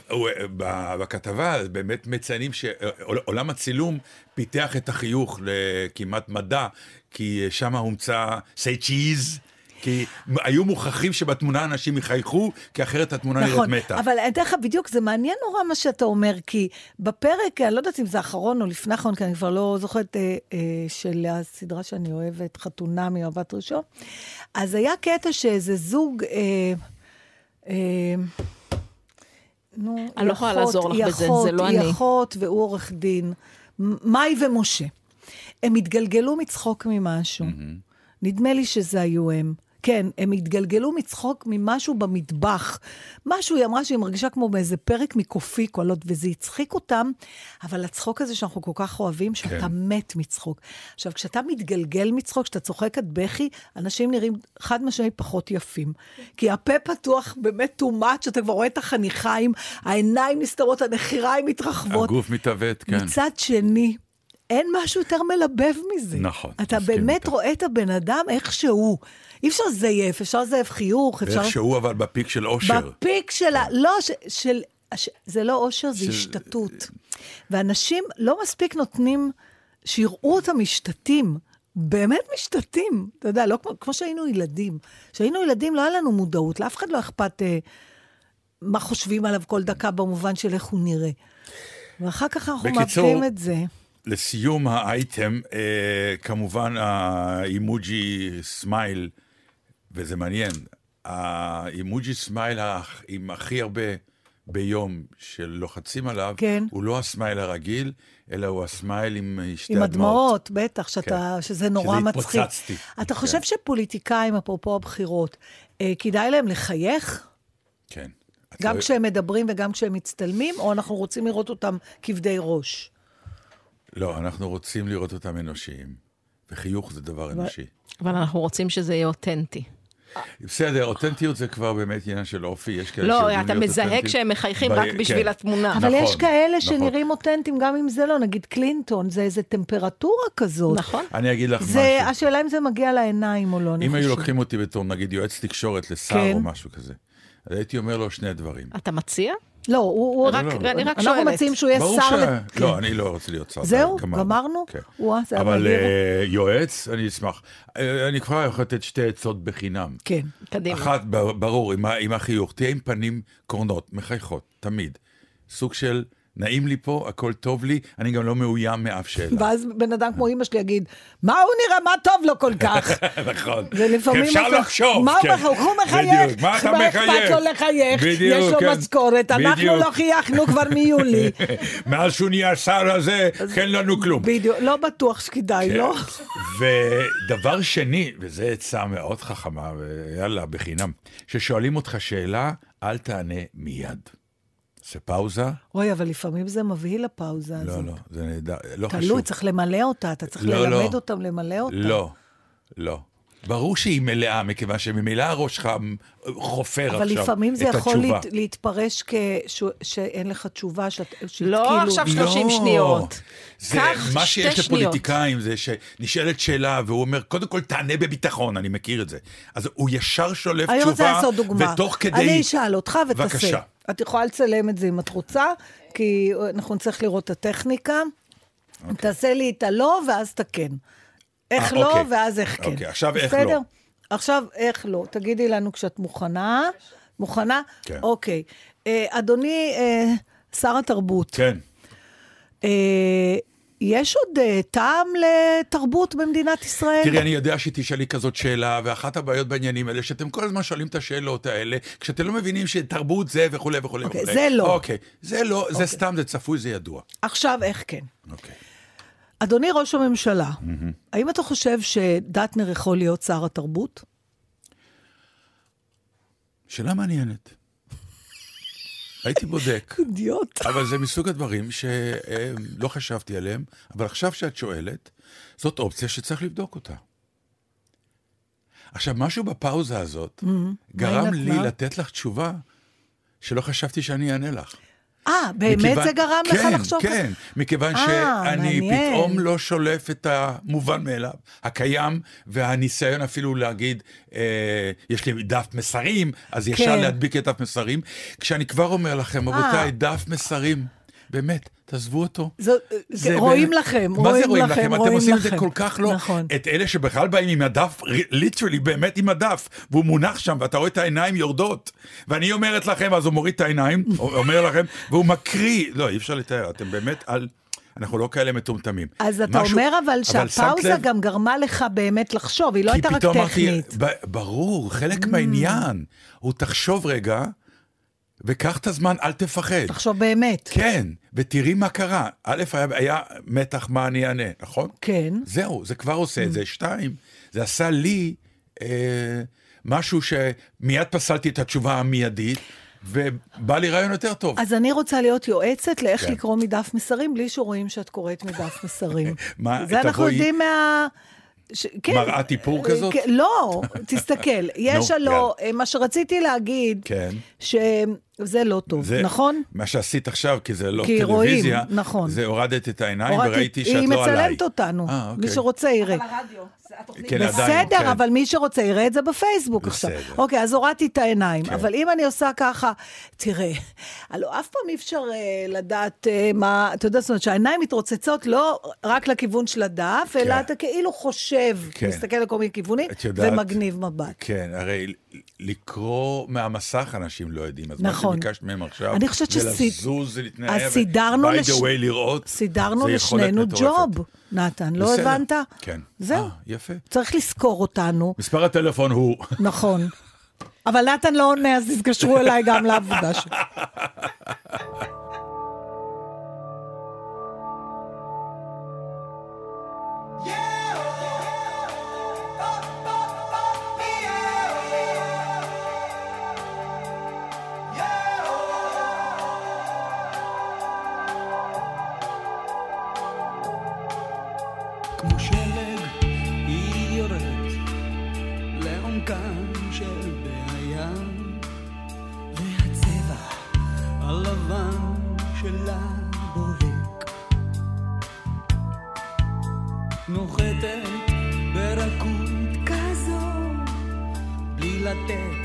בכתבה באמת מציינים שעולם הצילום פיתח את החיוך לכמעט מדע, כי שם הומצא say cheese, כי היו מוכרחים שבתמונה אנשים יחייכו, כי אחרת התמונה נראית נכון, מתה. אבל אני אתן לך בדיוק, זה מעניין נורא מה שאתה אומר, כי בפרק, אני לא יודעת אם זה האחרון או לפני האחרון, כי אני כבר לא זוכרת, אה, אה, של הסדרה שאני אוהבת, חתונה ממבט ראשון, אז היה קטע שאיזה זוג... אה, אה, נו, אני לא יכולה לעזור לך היא בזה, זה לא היא אני. אחות והוא עורך דין, מאי ומשה. הם התגלגלו מצחוק ממשהו. נדמה לי שזה היו הם. כן, הם התגלגלו מצחוק ממשהו במטבח. משהו, היא אמרה שהיא מרגישה כמו באיזה פרק מקופי קולות, וזה הצחיק אותם, אבל הצחוק הזה שאנחנו כל כך אוהבים, שאתה כן. מת מצחוק. עכשיו, כשאתה מתגלגל מצחוק, כשאתה צוחק עד בכי, אנשים נראים חד משמעית פחות יפים. כי הפה פתוח באמת too much, אתה כבר רואה את החניכיים, העיניים נסתרות, הנחיריים מתרחבות. הגוף מתעוות, כן. מצד שני, אין משהו יותר מלבב מזה. נכון, אתה באמת איתך. רואה את הבן אדם איך שהוא. אי אפשר לזייף, אפשר לזייף חיוך, אפשר... ואיכשהו אבל ב peak של אושר. ב peak שלה, לא, ש, של... ש, זה לא אושר, זה של- השתטות. ואנשים לא מספיק נותנים שיראו אותם משתטים. באמת משתטים, אתה יודע, לא כמו, כמו שהיינו ילדים. כשהיינו ילדים לא היה לנו מודעות, לאף אחד לא אכפת אה, מה חושבים עליו כל דקה במובן של איך הוא נראה. ואחר כך אנחנו בקיצור, מאבדים את זה. לסיום האייטם, אה, כמובן האימוג'י smile, וזה מעניין, האימוג'י סמייל עם הכי הרבה ביום שלוחצים עליו, כן. הוא לא הסמייל הרגיל, אלא הוא הסמייל עם אה, שתי עם הדמעות. הדמעות, בטח, שאתה, כן. שזה נורא שזה מצחיק. התפוצצתי. אתה כן. חושב שפוליטיקאים, אפרופו הבחירות, אה, כדאי להם לחייך? כן. גם לא- כשהם מדברים וגם כשהם מצטלמים, או אנחנו רוצים לראות אותם כבדי ראש? לא, אנחנו רוצים לראות אותם אנושיים, וחיוך זה דבר אנושי. אבל אנחנו רוצים שזה יהיה אותנטי. בסדר, אותנטיות זה כבר באמת עניין של אופי, יש כאלה לא, אתה להיות מזהה אותנטיים. כשהם מחייכים רק בשביל כן. התמונה. אבל נכון, יש כאלה נכון. שנראים אותנטיים גם אם זה לא, נגיד קלינטון, זה איזה טמפרטורה כזאת. נכון. אני אגיד לך משהו. השאלה אם זה מגיע לעיניים או לא, אם היו. לוקחים אותי בתור נגיד יועץ תקשורת לשר כן. או משהו כזה, אז הייתי אומר לו שני דברים. אתה מציע? לא, הוא... הוא- רק- לא. אני רק אנחנו שואלת. מציעים שהוא יהיה שר... ש... ל- כן. לא, אני לא רוצה להיות שר. זהו? די, גמרנו? כן. וואה, זה אבל. אה, יועץ, אני אשמח. אה, אני כבר יכול לתת שתי עצות בחינם. כן. קדימה. אחת, ברור, עם, עם החיוך, תהיה עם פנים קורנות, מחייכות, תמיד. סוג של, נעים לי פה, הכל טוב לי, אני גם לא מאוים מאף שאלה. ואז בן אדם כמו אימא שלי יגיד, מה הוא נראה, מה טוב לו כל כך? נכון. ולפעמים אפשר לחשוב. מה הוא כן. מחייך? הוא מחייך. בדיוק, מה אתה מה מחייך? אכפת לו לחייך? יש לו כן. משכורת, אנחנו. לא חייכנו כבר מיולי. מאז שהוא נהיה שר הזה, אין לנו כלום. בדיוק, לא בטוח שכדאי, כן. לא? ודבר שני, וזו עצה מאוד חכמה, ויאללה, בחינם, ששואלים אותך שאלה, אל תענה מיד. עושה פאוזה? אוי, אבל לפעמים זה מבהיל הפאוזה הזאת. לא, לא, זה נהדר, לא חשוב. תלוי, צריך למלא אותה, אתה צריך לא, ללמד לא. אותם למלא אותה. לא, לא. ברור שהיא מלאה, מכיוון שממילא הראש שלך חופר עכשיו את אבל התשובה. לפעמים זה יכול להת, להתפרש כש- שאין לך תשובה, שאת, שאת לא כאילו... עכשיו 30 שניות. זה, מה שיש שניות. לפוליטיקאים זה שנשאלת שאלה, והוא אומר, קודם כל תענה בביטחון, אני מכיר את זה. אז הוא ישר שולף אני תשובה, רוצה לעשות דוגמה. ותוך כדי... אני אשאל אותך ותעשה. בבקשה. את יכולה לצלם את זה אם את רוצה, כי אנחנו נצטרך לראות את הטכניקה. תעשה לי את הלא, ואז הכן. איך אה, לא, אוקיי. ואז איך כן. אוקיי, עכשיו איך בסדר? לא. עכשיו איך לא. תגידי לנו כשאת מוכנה. מוכנה? כן. אוקיי. אה, אדוני אה, שר התרבות, כן. אה, יש עוד אה, טעם לתרבות במדינת ישראל? תראי, אני יודע שתשאלי כזאת שאלה, ואחת הבעיות בעניינים האלה, שאתם כל הזמן שואלים את השאלות האלה, כשאתם לא מבינים שתרבות זה וכולי וכולי אוקיי, וכולי. זה לא. אוקיי, זה לא, זה סתם, זה צפוי, זה ידוע. עכשיו איך כן? אוקיי. אדוני ראש הממשלה, האם אתה חושב שדטנר יכול להיות שר התרבות? שאלה מעניינת. הייתי בודק. אידיוט. אבל זה מסוג הדברים שלא חשבתי עליהם, אבל עכשיו שאת שואלת, זאת אופציה שצריך לבדוק אותה. עכשיו, משהו בפאוזה הזאת גרם מה היא לי? לתת לך תשובה שלא חשבתי שאני אענה לך. אה, באמת מכיוון- זה גרם לך כן, לחשוב? כן, מכיוון אה, שאני מעניין. פתאום לא שולף את המובן מאליו, הקיים, והניסיון אפילו להגיד, אה, יש לי דף מסרים, אז ישר כן. להדביק את דף מסרים. כשאני כבר אומר לכם, אה. רבותיי, דף מסרים, באמת, תעזבו אותו. זו- זה רואים באמת- לכם, מה זה רואים רואים לכם, לכם? אתם רואים עושים את זה לכם. כל כך לא. נכון. את אלה שבכלל באים עם הדף, ליטרלי, באמת עם הדף, והוא מונח שם, ואתה רואה את העיניים יורדות. ואני אומרת לכם, אז הוא מוריד את העיניים, אומר לכם, והוא מקריא. לא, אי אפשר לתאר, אתם באמת על... אנחנו לא כאלה מטומטמים. אז אתה משהו- אומר אבל שהפאוזה לב? גם גרמה לך באמת לחשוב, היא לא כי הייתה רק פתאום אמרתי, טכנית. Mm. ב- ברור, חלק מהעניין. הוא תחשוב רגע, וקח את הזמן, אל תפחד. תחשוב באמת. כן, ותראי מה קרה. א', היה, היה מתח מה אני אענה, נכון? כן. זהו, זה כבר עושה את זה. שתיים, זה עשה לי אה, משהו שמיד פסלתי את התשובה המיידית, ובא לי רעיון יותר טוב. אז אני רוצה להיות יועצת לאיך כן. לקרוא מדף מסרים, בלי שרואים שאת קוראת מדף מסרים. מה, זה אנחנו יודעים מה... ש... כן. מראת איפור אה, כזאת? כן, לא, תסתכל. יש הלא, אה, מה שרציתי להגיד, כן. שזה לא טוב, זה- נכון? מה שעשית עכשיו, כי זה לא כי רואים, טלוויזיה, נכון. זה הורדת את העיניים הורדתי- וראיתי שאת היא לא עליי. מצלמת אותנו, אה, מי אוקיי. שרוצה יראה. התוכנית. כן, עדיין, בסדר, כן. אבל מי שרוצה יראה את זה בפייסבוק עכשיו. בסדר. אוקיי, אז הורדתי את העיניים. כן. אבל אם אני עושה ככה, תראה, הלוא אף פעם אי אפשר אה, לדעת אה, מה, אתה יודע, זאת אומרת שהעיניים מתרוצצות לא רק לכיוון של הדף, אלא כן. אתה כאילו חושב, כן. מסתכל לכל מיני כיוונים, יודעת- ומגניב מבט. כן, הרי לקרוא מהמסך אנשים לא יודעים, אז נכון. מה שביקשת מהם עכשיו, אני חושבת זה שסי- לזוז, זה להתנער, אז סידרנו by לש- way לראות, סידרנו לשנינו. ג'וב, נתן, לא בסדר. הבנת? כן. זהו. אה, יפה. צריך לזכור אותנו, מספר הטלפון הוא... נכון. אבל נתן לא עונה, אז תתקשרו אליי גם לעבודה שלי. כמו שלג היא יורדת לעומקם של בעיה. והצבע הלבן שלה בוהק. נוחתת ברכות כזו בלי לתת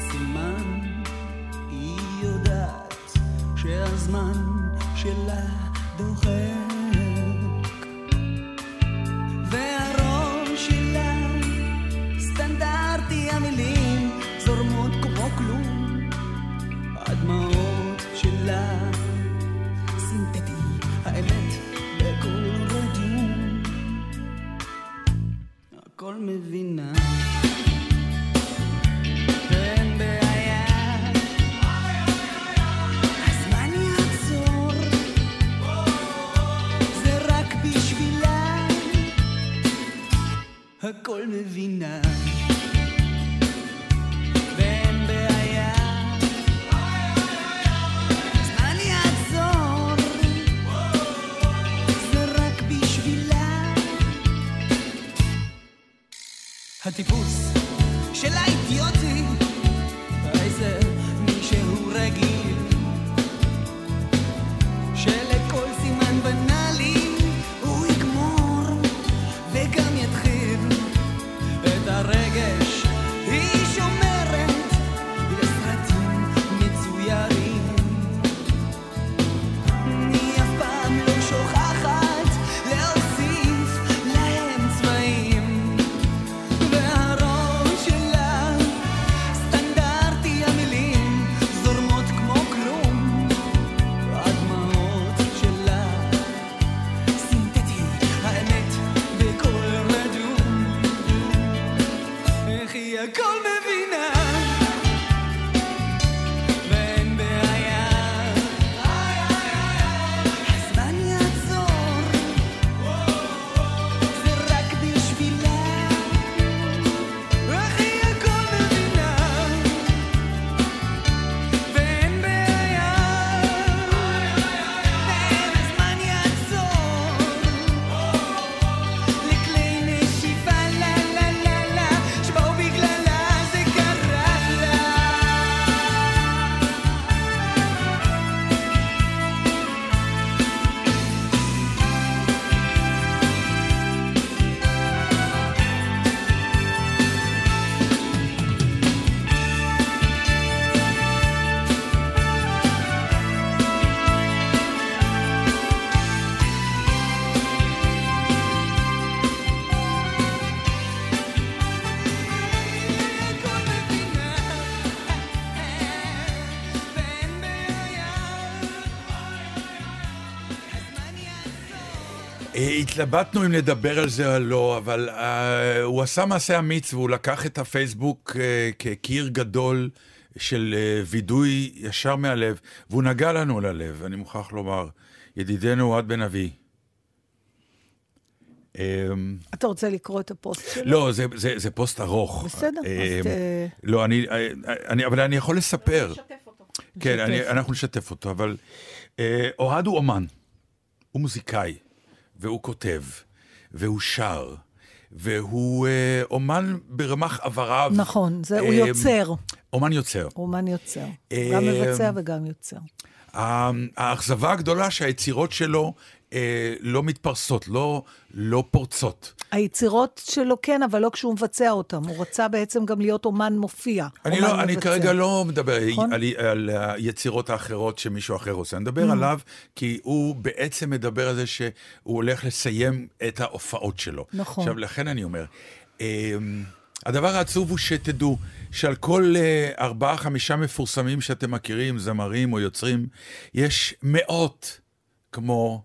התלבטנו אם לדבר על זה או לא, אבל uh, הוא עשה מעשה אמיץ והוא לקח את הפייסבוק uh, כקיר גדול של uh, וידוי ישר מהלב, והוא נגע לנו ללב, אני מוכרח לומר. ידידנו אוהד בן אבי. אמ, אתה רוצה לקרוא את הפוסט שלו? לא, זה, זה, זה פוסט ארוך. בסדר, אז אמ, ת- לא, אני, אני, אבל אני יכול לספר. כן, אני, אנחנו נשתף אותו, אבל אוהד הוא אומן, הוא מוזיקאי, והוא כותב, והוא שר, והוא אה, אומן ברמ"ח איבריו. נכון, זה, הוא אה, יוצר, אומן יוצר. אומן יוצר. אה, גם מבצע וגם יוצר. ה- האכזבה הגדולה שהיצירות שלו אה, לא מתפרסות, לא, לא פורצות. היצירות שלו כן, אבל לא כשהוא מבצע אותם. הוא רצה בעצם גם להיות אומן מופיע. אני, אומן לא, אני. כרגע לא מדבר נכון. על, על היצירות האחרות שמישהו אחר עושה, אני מדבר Mm. עליו כי הוא בעצם מדבר על זה שהוא הולך לסיים את ההופעות שלו. נכון. עכשיו, לכן אני אומר, אמ, הדבר העצוב הוא שתדעו שעל כל אה, ארבעה, חמישה מפורסמים שאתם מכירים, זמרים או יוצרים, יש מאות כמו,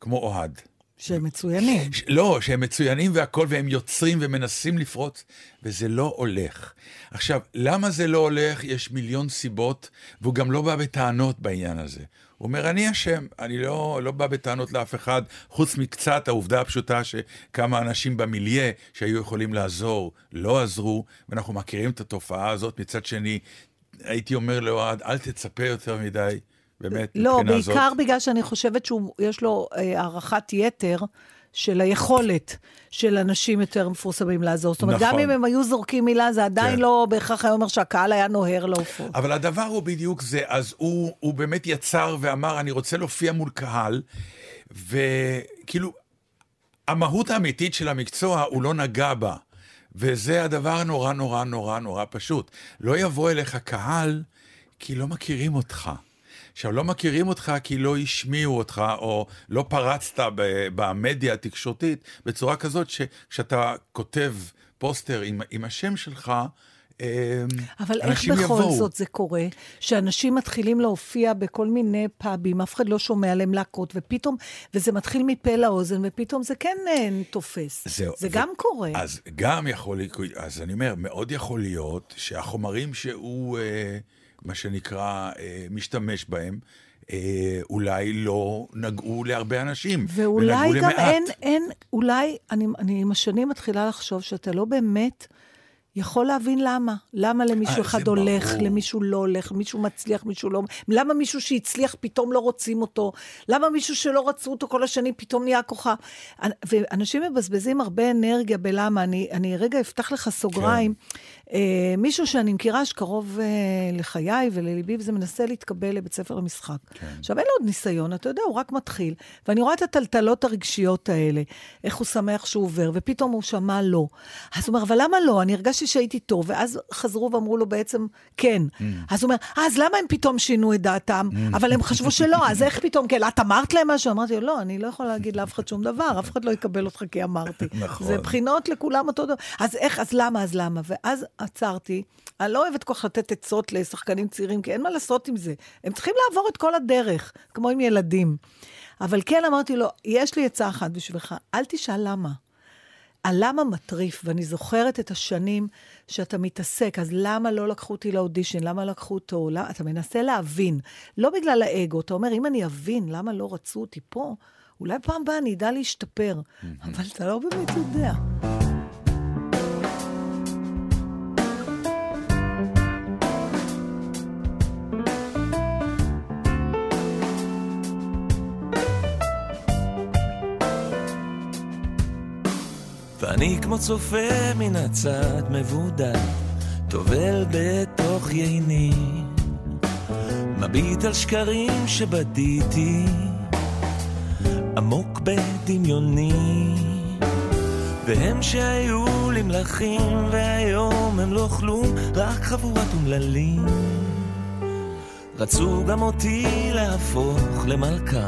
כמו אוהד. שהם מצוינים. ש- לא, שהם מצוינים והכל, והם יוצרים ומנסים לפרוץ, וזה לא הולך. עכשיו, למה זה לא הולך? יש מיליון סיבות, והוא גם לא בא בטענות בעניין הזה. הוא אומר, אני אשם, אני לא, לא בא בטענות לאף אחד, חוץ מקצת העובדה הפשוטה שכמה אנשים במיליה שהיו יכולים לעזור, לא עזרו, ואנחנו מכירים את התופעה הזאת. מצד שני, הייתי אומר לאוהד, אל תצפה יותר מדי, באמת, לא. בעיקר בגלל שאני חושבת שיש לו אה, הערכת יתר של היכולת של אנשים יותר מפורסמים לעזור. זאת אומרת, נכון. גם אם הם היו זורקים מילה, זה עדיין כן. לא בהכרח היה אומר שהקהל היה נוהר להופעות. אבל הדבר הוא בדיוק זה, אז הוא, הוא באמת יצר ואמר, אני רוצה להופיע מול קהל, וכאילו, המהות האמיתית של המקצוע, הוא לא נגע בה. וזה הדבר נורא נורא נורא נורא פשוט. לא יבוא אליך קהל כי לא מכירים אותך. עכשיו, לא מכירים אותך כי לא השמיעו אותך, או לא פרצת ב- במדיה התקשורתית בצורה כזאת שכשאתה כותב פוסטר עם, עם השם שלך, אמ, אבל איך בכל יבואו. זאת זה קורה, שאנשים מתחילים להופיע בכל מיני פאבים, אף אחד לא שומע עליהם להקות, ופתאום, וזה מתחיל מפה לאוזן, ופתאום זה כן אה, תופס. זהו. זה ו- גם קורה. אז גם יכול אז אני אומר, מאוד יכול להיות שהחומרים שהוא, אה, מה שנקרא, אה, משתמש בהם, אה, אולי לא נגעו להרבה אנשים. ואולי גם למעט. אין, אין, אולי, אני, אני עם השנים מתחילה לחשוב שאתה לא באמת יכול להבין למה. למה למישהו אה, אחד הולך, ברור. למישהו לא הולך, מישהו מצליח, מישהו לא... למה מישהו שהצליח פתאום לא רוצים אותו? למה מישהו שלא רצו אותו כל השנים פתאום נהיה כוכב? ואנשים מבזבזים הרבה אנרגיה בלמה. אני, אני רגע אפתח לך סוגריים. אה, מישהו שאני מכירה שקרוב אה, לחיי ולליבי, וזה מנסה להתקבל לבית ספר למשחק. כן. עכשיו, אין לו עוד ניסיון, אתה יודע, הוא רק מתחיל. ואני רואה את הטלטלות הרגשיות האלה, איך הוא שמח שהוא עובר, ופתאום הוא שמע לא. אז הוא אומר, אבל למה לא? אני הרגשתי שהייתי טוב, ואז חזרו ואמרו לו בעצם, כן. Mm. אז הוא אומר, "אה, אז למה הם פתאום שינו את דעתם? אבל הם חשבו שלא, אז איך פתאום כן? את אמרת להם משהו? אמרתי לו, לא, אני לא יכולה להגיד לאף אחד שום דבר, אף אחד לא יקבל אותך כי אמרתי. נכון. זה בחינות לכולם אותו דבר. אז איך, אז למה, אז למה? ואז עצרתי. אני לא אוהבת כל כך לתת עצות לשחקנים צעירים, כי אין מה לעשות עם זה. הם צריכים לעבור את כל הדרך, כמו עם ילדים. אבל כן אמרתי לו, יש לי עצה אחת בשבילך, אל תשאל למה. הלמה מטריף, ואני זוכרת את השנים שאתה מתעסק, אז למה לא לקחו אותי לאודישן? למה לקחו אותו? למה? אתה מנסה להבין, לא בגלל האגו, אתה אומר, אם אני אבין למה לא רצו אותי פה, אולי פעם הבאה אני אדע להשתפר. אבל אתה לא באמת יודע. ואני כמו צופה מן הצד מבודד, טובל בתוך ייני, מביט על שקרים שבדיתי, עמוק בדמיוני. והם שהיו לי מלכים, והיום הם לא כלום, רק חבורת אומללים. רצו גם אותי להפוך למלכה,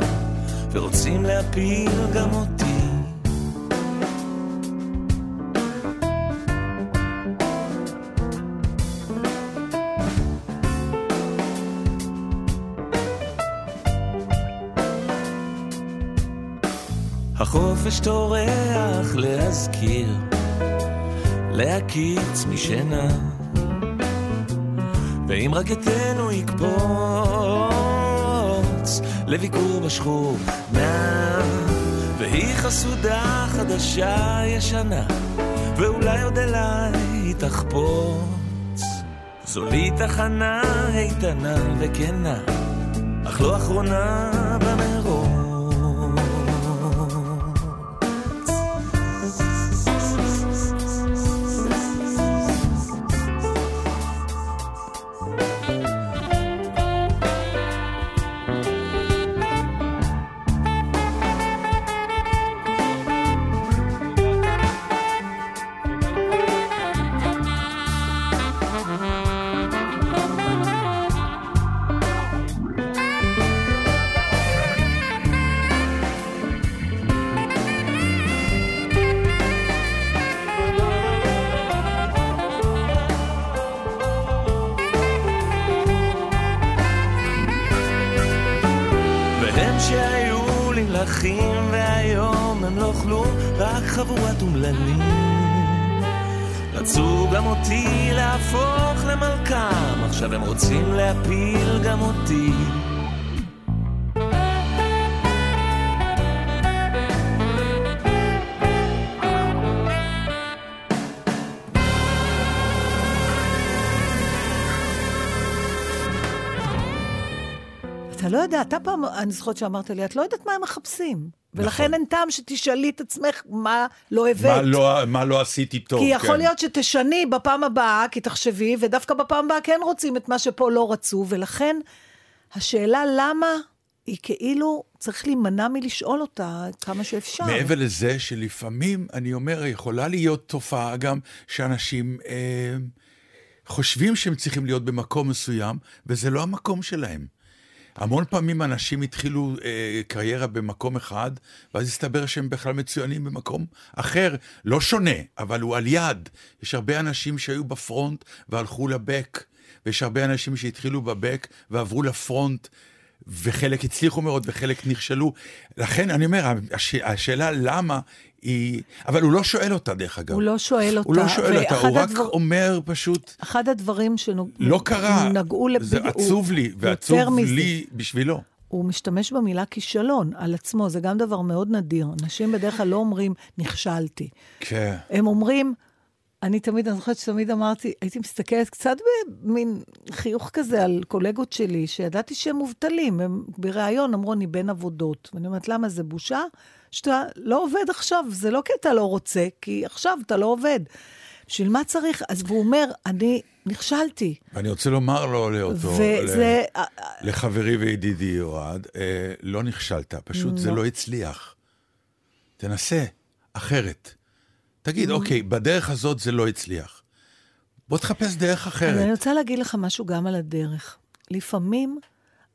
ורוצים להפיל גם אותי. החופש טורח להזכיר, להקיץ משינה. ואם רק יתנו יקפוץ לביקור בשכונה, והיא חסודה חדשה ישנה, ואולי עוד אליי היא תחפוץ. זו לי תחנה איתנה וכנה, אך לא אחרונה אתה לא יודע, אתה פעם, אני זוכרת שאמרת לי, את לא יודעת מה הם מחפשים. ולכן אין טעם שתשאלי את עצמך מה לא הבאת. מה לא, מה לא עשיתי טוב, כי יכול כן. להיות שתשני בפעם הבאה, כי תחשבי, ודווקא בפעם הבאה כן רוצים את מה שפה לא רצו, ולכן השאלה למה, היא כאילו, צריך להימנע מלשאול אותה כמה שאפשר. מעבר לזה שלפעמים, אני אומר, יכולה להיות תופעה גם שאנשים אה, חושבים שהם צריכים להיות במקום מסוים, וזה לא המקום שלהם. המון פעמים אנשים התחילו אה, קריירה במקום אחד, ואז הסתבר שהם בכלל מצוינים במקום אחר, לא שונה, אבל הוא על יד. יש הרבה אנשים שהיו בפרונט והלכו לבק, ויש הרבה אנשים שהתחילו בבק ועברו לפרונט. וחלק הצליחו מאוד וחלק נכשלו. לכן אני אומר, הש... השאלה למה היא... אבל הוא לא שואל אותה, דרך אגב. הוא לא שואל אותה. הוא לא שואל אותה, הוא רק הדבר- אומר פשוט, אחד הדברים שנגעו לא קרה, לב... זה הוא- עצוב לי, ועצוב. לי בשבילו. הוא משתמש במילה כישלון על עצמו, זה גם דבר מאוד נדיר. אנשים בדרך כלל לא אומרים, נכשלתי. כן. הם אומרים, אני תמיד, אני זוכרת שתמיד אמרתי, הייתי מסתכלת קצת במין חיוך כזה על קולגות שלי, שידעתי שהם מובטלים. הם בריאיון אמרו, אני בין עבודות. ואני אומרת, למה זה בושה? שאתה לא עובד עכשיו, זה לא כי אתה לא רוצה, כי עכשיו אתה לא עובד. בשביל מה צריך? אז הוא אומר, אני נכשלתי. ואני רוצה לומר לו, לאותו, וזה... ל- לחברי וידידי אוהד, אה, לא נכשלת, פשוט זה לא הצליח. תנסה, אחרת. תגיד, אוקיי, בדרך הזאת זה לא הצליח. בוא תחפש דרך אז אני אחרת. רוצה להגיד לך משהו גם על הדרך. לפעמים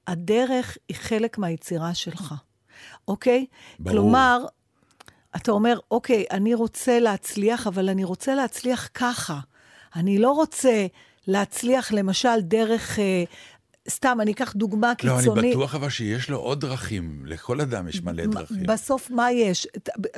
הדרך היא חלק מהיצירה שלך, אוקיי? ברור. כלומר, אתה אומר, אוקיי, אני רוצה להצליח, אבל אני רוצה להצליח ככה. אני לא רוצה להצליח, למשל, דרך... אה, סתם, אני אקח דוגמה לא, קיצונית. אני בטוח אבל שיש לו עוד דרכים. לכל אדם יש מלא דרכים. בסוף מה יש?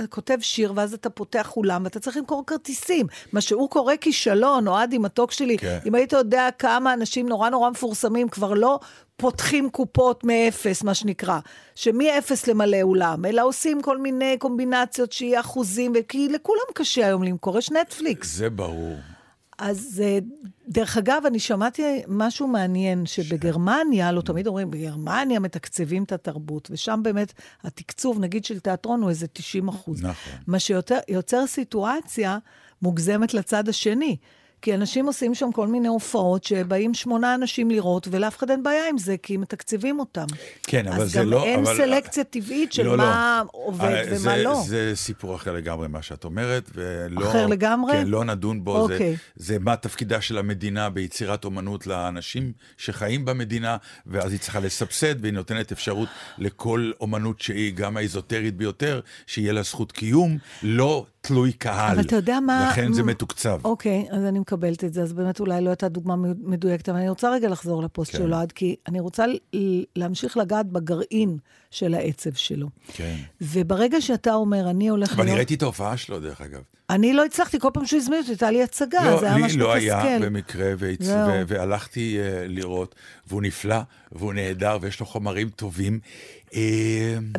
כותב שיר, ואז אתה פותח אולם, ואתה צריך למכור כרטיסים. מה שהוא קורא כישלון, אוהד עם מתוק שלי, כן. אם היית יודע כמה אנשים נורא נורא מפורסמים כבר לא פותחים קופות מאפס, מה שנקרא, שמאפס למלא אולם, אלא עושים כל מיני קומבינציות שיהיה אחוזים, כי לכולם קשה היום למכור, יש נטפליקס. זה ברור. אז אה, דרך אגב, אני שמעתי משהו מעניין, שבגרמניה, לא תמיד אומרים, בגרמניה מתקצבים את התרבות, ושם באמת התקצוב, נגיד של תיאטרון, הוא איזה 90 אחוז. נכון. מה שיוצר סיטואציה מוגזמת לצד השני. כי אנשים עושים שם כל מיני הופעות שבאים שמונה אנשים לראות, ולאף אחד אין בעיה עם זה, כי מתקצבים אותם. כן, אבל זה אז לא... גם אין אבל- סלקציה טבעית של לא, לא. מה עובד אה, ומה זה, לא. זה סיפור אחר לגמרי, מה שאת אומרת, ולא... אחר לגמרי? כן, לא נדון בו. זה, אוקיי. זה מה תפקידה של המדינה ביצירת אומנות לאנשים שחיים במדינה, ואז היא צריכה לסבסד, והיא נותנת אפשרות לכל אומנות שהיא גם האזוטרית ביותר, שיהיה לה זכות קיום, לא תלוי קהל. אבל אתה יודע מה... לכן זה מ- מתוקצב. אוקיי, אז אני מקבלת את זה, אז באמת אולי לא הייתה דוגמה מדויקת, אבל אני רוצה רגע לחזור לפוסט כן. של אוהד, כי אני רוצה להמשיך לגעת בגרעין של העצב שלו. כן. וברגע שאתה אומר, אני הולך אבל אני. ראיתי את ההופעה שלו, דרך אגב. אני לא הצלחתי, כל פעם שהוא הזמין אותי, הייתה לי הצגה, לא, זה היה לי ממש לא היה מתסכל. במקרה, והצ... ו... והלכתי uh, לראות, והוא נפלא, והוא נהדר, ויש לו חומרים טובים. Uh,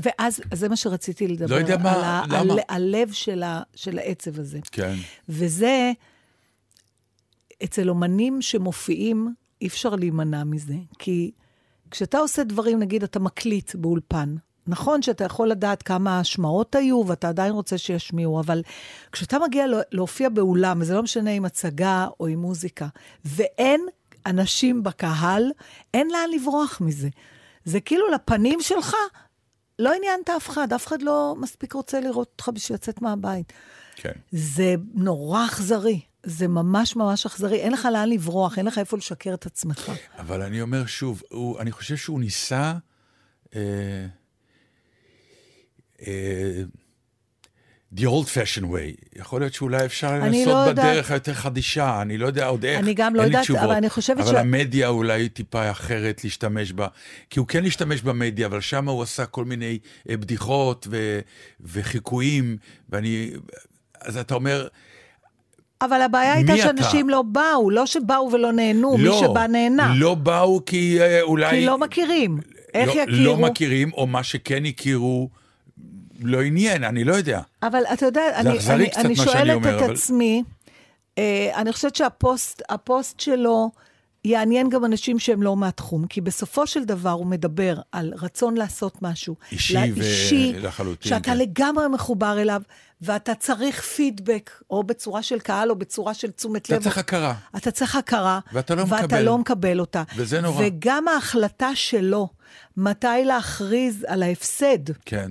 ואז, אז זה מה שרציתי לדבר. לא יודע מה, על ה- למה? על, הלב של, ה, של העצב הזה. כן, וזה, אצל אומנים שמופיעים, אי אפשר להימנע מזה. כי כשאתה עושה דברים, נגיד, אתה מקליט באולפן, נכון שאתה יכול לדעת כמה השמעות היו, ואתה עדיין רוצה שישמיעו, אבל כשאתה מגיע לה- להופיע באולם, וזה לא משנה אם הצגה או עם מוזיקה, ואין אנשים בקהל, אין לאן לברוח מזה. זה כאילו לפנים שלך, לא עניינת אף אחד, אף אחד לא מספיק רוצה לראות אותך בשביל לצאת מהבית. כן. זה נורא אכזרי. זה ממש ממש אכזרי. אין לך לאן לברוח, אין לך איפה לשקר את עצמך. אבל אני אומר שוב, הוא, אני חושב שהוא ניסה... אה, אה, The old fashion way. יכול להיות שאולי אפשר לנסות לא. בדרך היותר חדישה, אני לא יודע עוד איך. אני גם לא יודעת, תשובות. אבל אני חושבת אבל ש- המדיה אולי טיפה אחרת להשתמש בה. כי הוא כן השתמש במדיה, אבל שם הוא עשה כל מיני אה, בדיחות ו, וחיקויים, ואני... אז אתה אומר, אבל הבעיה הייתה מי אתה? שאנשים לא באו, לא שבאו ולא נהנו, מי לא, שבא נהנה. לא באו כי אה, אולי... כי לא מכירים. איך לא, יכירו? לא מכירים, או מה שכן הכירו, לא עניין, אני לא יודע. אבל אתה יודע, אני, אני, אני מה שאני שואלת אומר, את אבל- עצמי, אה, אני חושבת שהפוסט הפוסט שלו יעניין גם אנשים שהם לא מהתחום, כי בסופו של דבר הוא מדבר על רצון לעשות משהו. אישי לאישי, ולחלוטין, שאתה כן. לגמרי מחובר אליו, ואתה צריך פידבק, או בצורה של קהל, או בצורה של תשומת אתה לב. צריך הכרה. אתה צריך הכרה, ואתה לא ואתה מקבל. לא מקבל אותה. וזה נורא. וגם ההחלטה שלו, מתי להכריז על ההפסד, כן.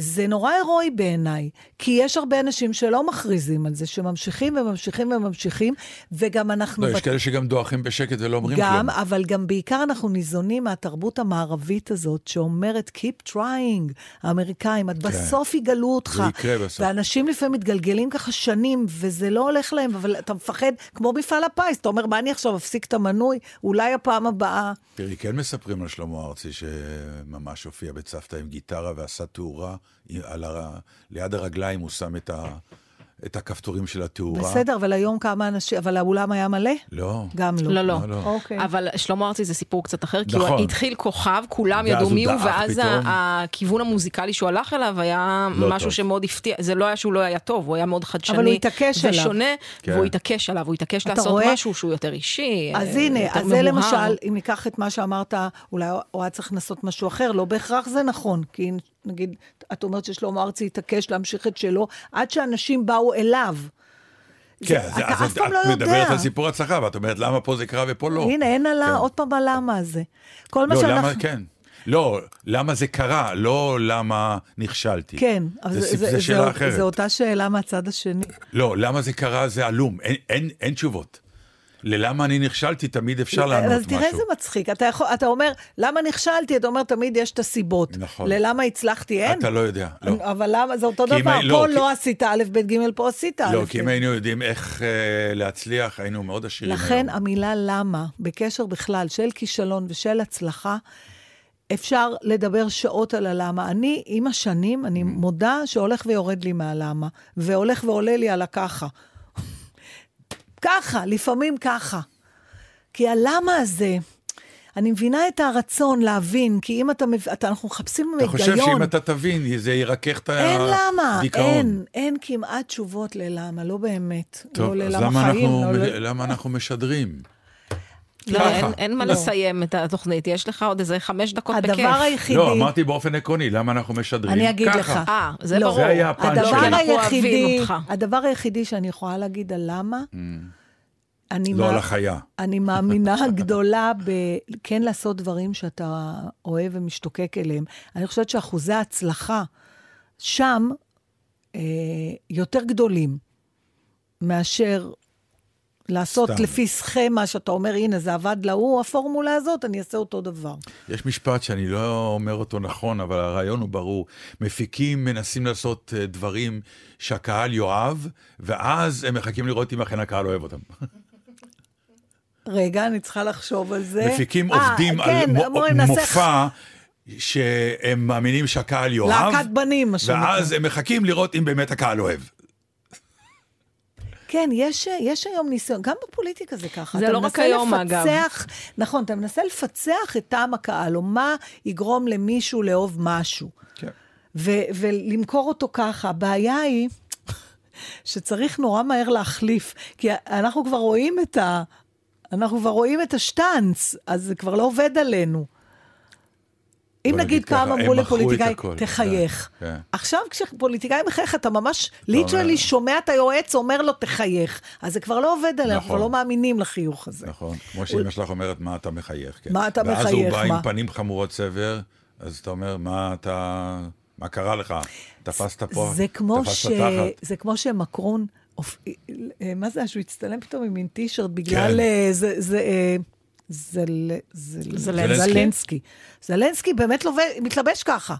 זה נורא הירואי בעיניי, כי יש הרבה אנשים שלא מכריזים על זה, שממשיכים וממשיכים וממשיכים, וגם אנחנו... לא, יש בת- כאלה שגם דועכים בשקט ולא אומרים גם, כלום. אבל גם בעיקר אנחנו ניזונים מהתרבות המערבית הזאת, שאומרת Keep trying, האמריקאים, את בסוף יגלו אותך. כן. זה יקרה בסוף. ואנשים לפעמים מתגלגלים ככה שנים, וזה לא הולך להם, אבל אתה מפחד, כמו מפעל הפיס, אתה אומר, מה אני עכשיו אפסיק את המנוי? אולי הפעם הבאה... תראי, כן מספרים על שלמה ארצי שממש הופיע בצוותא עם גיטרה ועשה תאורה, על הר... ליד הרגליים הוא שם את, ה... את הכפתורים של התאורה. בסדר, אבל היום כמה אנשים, אבל האולם היה מלא? לא. גם לא. לא, לא. לא, לא. אוקיי. אבל שלמה ארצי זה סיפור קצת אחר, כי נכון. הוא התחיל כוכב, כולם ואז ידעו מי הוא, ואז פתאום. ה- הכיוון המוזיקלי שהוא הלך אליו היה לא משהו טוב. שמאוד הפתיע, זה לא היה שהוא לא היה טוב, הוא היה מאוד חדשני. אבל הוא התעקש עליו. ושונה, כן. והוא התעקש עליו, הוא התעקש אתה לעשות רואה? משהו שהוא יותר אישי, אז אה, הנה, יותר אז זה. למשל, אם ניקח את מה שאמרת, אולי הוא היה צריך לנסות משהו אחר, לא בהכרח זה נכון. כי נגיד, את אומרת ששלמה ארצי התעקש להמשיך את שלו, עד שאנשים באו אליו. כן, זה- אתה אז אף פעם לא את יודע. מדברת על סיפור הצלחה, ואת אומרת, למה פה זה קרה ופה לא? הנה, אין עלה, כן. עוד פעם הלמה הזה. כל מה לא, שאנחנו... למה, כן. לא, למה זה קרה, לא למה נכשלתי. כן, אבל זה, זה, זה, זה, זה שאלה זה, אחרת. זה אותה שאלה מהצד השני. לא, למה זה קרה זה עלום, אין, אין, אין תשובות. ללמה אני נכשלתי, תמיד אפשר לענות אז משהו. תראה איזה מצחיק. אתה, יכול, אתה אומר, למה נכשלתי? אתה אומר, תמיד יש את הסיבות. נכון. ללמה הצלחתי, אין. אתה לא יודע, לא. אבל למה, זה אותו דבר. הי- פה לא, לא, כי- עשית א', ב', ג', פה עשית א', לא. כי אם היינו יודעים איך אה, להצליח, היינו מאוד עשירים לכן היום. המילה למה, בקשר בכלל של כישלון ושל הצלחה, אפשר לדבר שעות על הלמה. אני, עם השנים, אני מודה שהולך ויורד לי מהלמה, והולך ועולה לי על הככה. ככה, לפעמים ככה. כי הלמה הזה, אני מבינה את הרצון להבין, כי אם אתה, אתה אנחנו מחפשים אתה היגיון. חושב שאם אתה תבין, זה ירכך את אין למה, הדיכאון. אין, אין כמעט תשובות ללמה, לא באמת. טוב, לא אז למה חיים, אנחנו, לא למה אנחנו משדרים? לא, ככה. אין, אין מה לא. לסיים את התוכנית, יש לך עוד איזה חמש דקות בכיף. הדבר היחידי... לא, אמרתי באופן עקרוני, למה אנחנו משדרים? אני אגיד ככה. לך. אה, זה לא. ברור. זה היה הפאנץ' הדבר שלי. אנחנו היחידי. הדבר היחידי שאני יכולה להגיד על למה, אני, לא מא- על החיה. אני מאמינה גדולה בכן לעשות דברים שאתה אוהב ומשתוקק אליהם. אני חושבת שאחוזי ההצלחה שם אה, יותר גדולים מאשר לעשות סתם. לפי סכמה שאתה אומר, הנה, זה עבד להוא, הפורמולה הזאת, אני אעשה אותו דבר. יש משפט שאני לא אומר אותו נכון, אבל הרעיון הוא ברור. מפיקים מנסים לעשות אה, דברים שהקהל יאהב, ואז הם מחכים לראות אם אכן הקהל אוהב אותם. רגע, אני צריכה לחשוב על זה. מפיקים אה, עובדים כן, על נעשה מופע שהם מאמינים שהקהל יאהב, להקת בנים, מה שנקרא. ואז הם מחכים לראות אם באמת הקהל אוהב. כן, יש, יש היום ניסיון, גם בפוליטיקה זה ככה. זה לא רק היום, לפצח, נכון, אתה מנסה לפצח את טעם הקהל, או מה יגרום למישהו לאהוב משהו. כן. ו- ולמכור אותו ככה. הבעיה היא שצריך נורא מהר להחליף, כי אנחנו כבר רואים את ה... אנחנו כבר רואים את השטאנץ, אז זה כבר לא עובד עלינו. אם נגיד פעם אמרו לפוליטיקאי, תחייך. כן, כן. עכשיו כשפוליטיקאי מחייך, אתה ממש ליטרלי שומע את היועץ אומר לו, תחייך. אז זה כבר לא עובד עלינו, אנחנו כבר נכון. לא מאמינים לחיוך הזה. נכון, כמו שאמא שלך אומרת, מה אתה מחייך? כן. מה אתה ואז הוא מחייך, בא מה? עם פנים חמורות סבר, אז אתה אומר, מה אתה... מה קרה לך? תפסת פה? זה כמו, תפסת ש... תחת? זה כמו שמקרון. אה, מה זה, שהוא הצטלם פתאום עם מין טישרט כן. בגלל... אה, זה, זה, אה, זל... זל... זלנסקי. זלנסקי. זלנסקי באמת לובש, מתלבש ככה.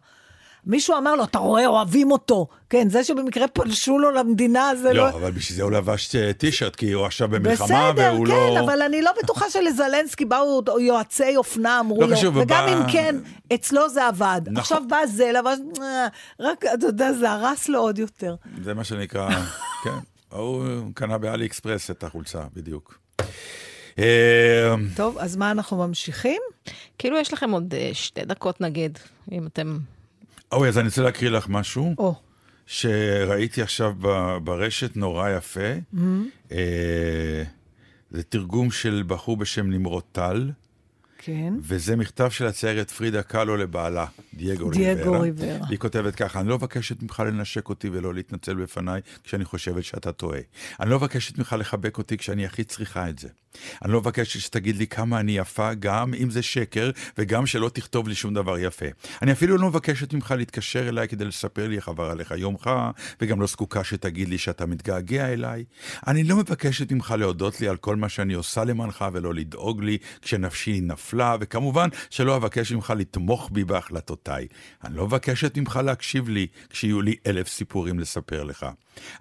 מישהו אמר לו, אתה רואה, אוהבים אותו. כן, זה שבמקרה פלשו לו למדינה, זה לא... לא, אבל בשביל זה הוא לבש אה, טישרט, כי הוא עכשיו במלחמה, בסדר, והוא כן, לא... אבל אני לא בטוחה שלזלנסקי באו יועצי אופנה, אמרו לא לו, וגם אם כן, אצלו זה עבד. נכון. עכשיו בא ואז, אה, רק, אתה יודע, זה הרס לו עוד יותר. זה מה שנקרא, כן. הוא קנה באלי אקספרס את החולצה, בדיוק. אה, טוב, אז מה אנחנו ממשיכים? כאילו יש לכם עוד אה, שתי דקות נגיד, אם אתם... אוי, אז אני רוצה להקריא לך משהו. או, שראיתי עכשיו ברשת נורא יפה. אה, זה תרגום של בחור בשם נמרוד טל, כן. וזה מכתב של הציירת פרידה קאלו לבעלה, דייגו דייגו ריברה. ריברה. היא כותבת ככה, אני לא מבקשת ממך לנשק אותי ולא להתנצל בפניי כשאני חושבת שאתה טועה. אני לא מבקשת ממך לחבק אותי כשאני הכי צריכה את זה. אני לא מבקשת שתגיד לי כמה אני יפה, גם אם זה שקר, וגם שלא תכתוב לי שום דבר יפה. אני אפילו לא מבקשת ממך להתקשר אליי כדי לספר לי איך עבר עליך יומך, וגם לא זקוקה שתגיד לי שאתה מתגעגע אליי. אני לא מבקשת ממך להודות לי על כל מה שאני עושה למענך ולא לדאוג לי כשנפשי נפלה, וכמובן שלא אבקש ממך לתמוך בי בהחלטותיי. אני לא מבקשת ממך להקשיב לי כשיהיו לי אלף סיפורים לספר לך.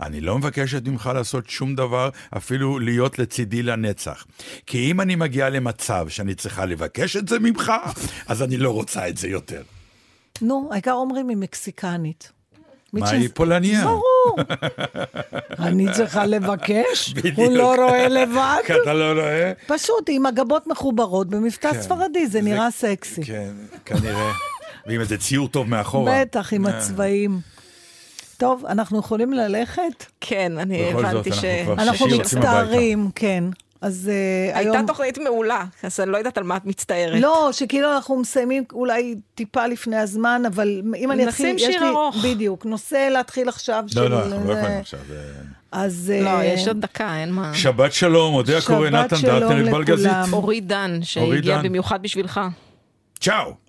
אני לא מבקשת ממך לעשות שום דבר, אפילו להיות לצידי לנצח. כי אם אני מגיעה למצב שאני צריכה לבקש את זה ממך, אז אני לא רוצה את זה יותר. נו, העיקר אומרים היא מקסיקנית. מה היא פולניה? ברור. אני צריכה לבקש, הוא לא רואה לבד. אתה לא רואה? פשוט, עם הגבות מחוברות במבטא כן. ספרדי, זה נראה סקסי. כן, כנראה. ועם איזה ציור טוב מאחורה. בטח, עם אה. הצבעים. טוב, אנחנו יכולים ללכת? כן, אני הבנתי ש... אנחנו. מצטערים, כן. אז היום... הייתה תוכנית מעולה, אז אני לא יודעת על מה את מצטערת. לא, שכאילו אנחנו מסיימים אולי טיפה לפני הזמן, אבל אם אני אתחיל... נשים שיר לי- ארוך. בדיוק, נושא להתחיל עכשיו של... לא, לא, אנחנו לא אה, יכולים עכשיו. אה, אז... לא, אה, יש עוד דקה, אין מה. שבת שלום, אודה הקורא שבת נתן דטנר בלגזית. לכולם. אורי דן, שהגיע. במיוחד בשבילך. צ'או.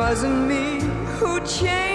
Wasn't me who changed,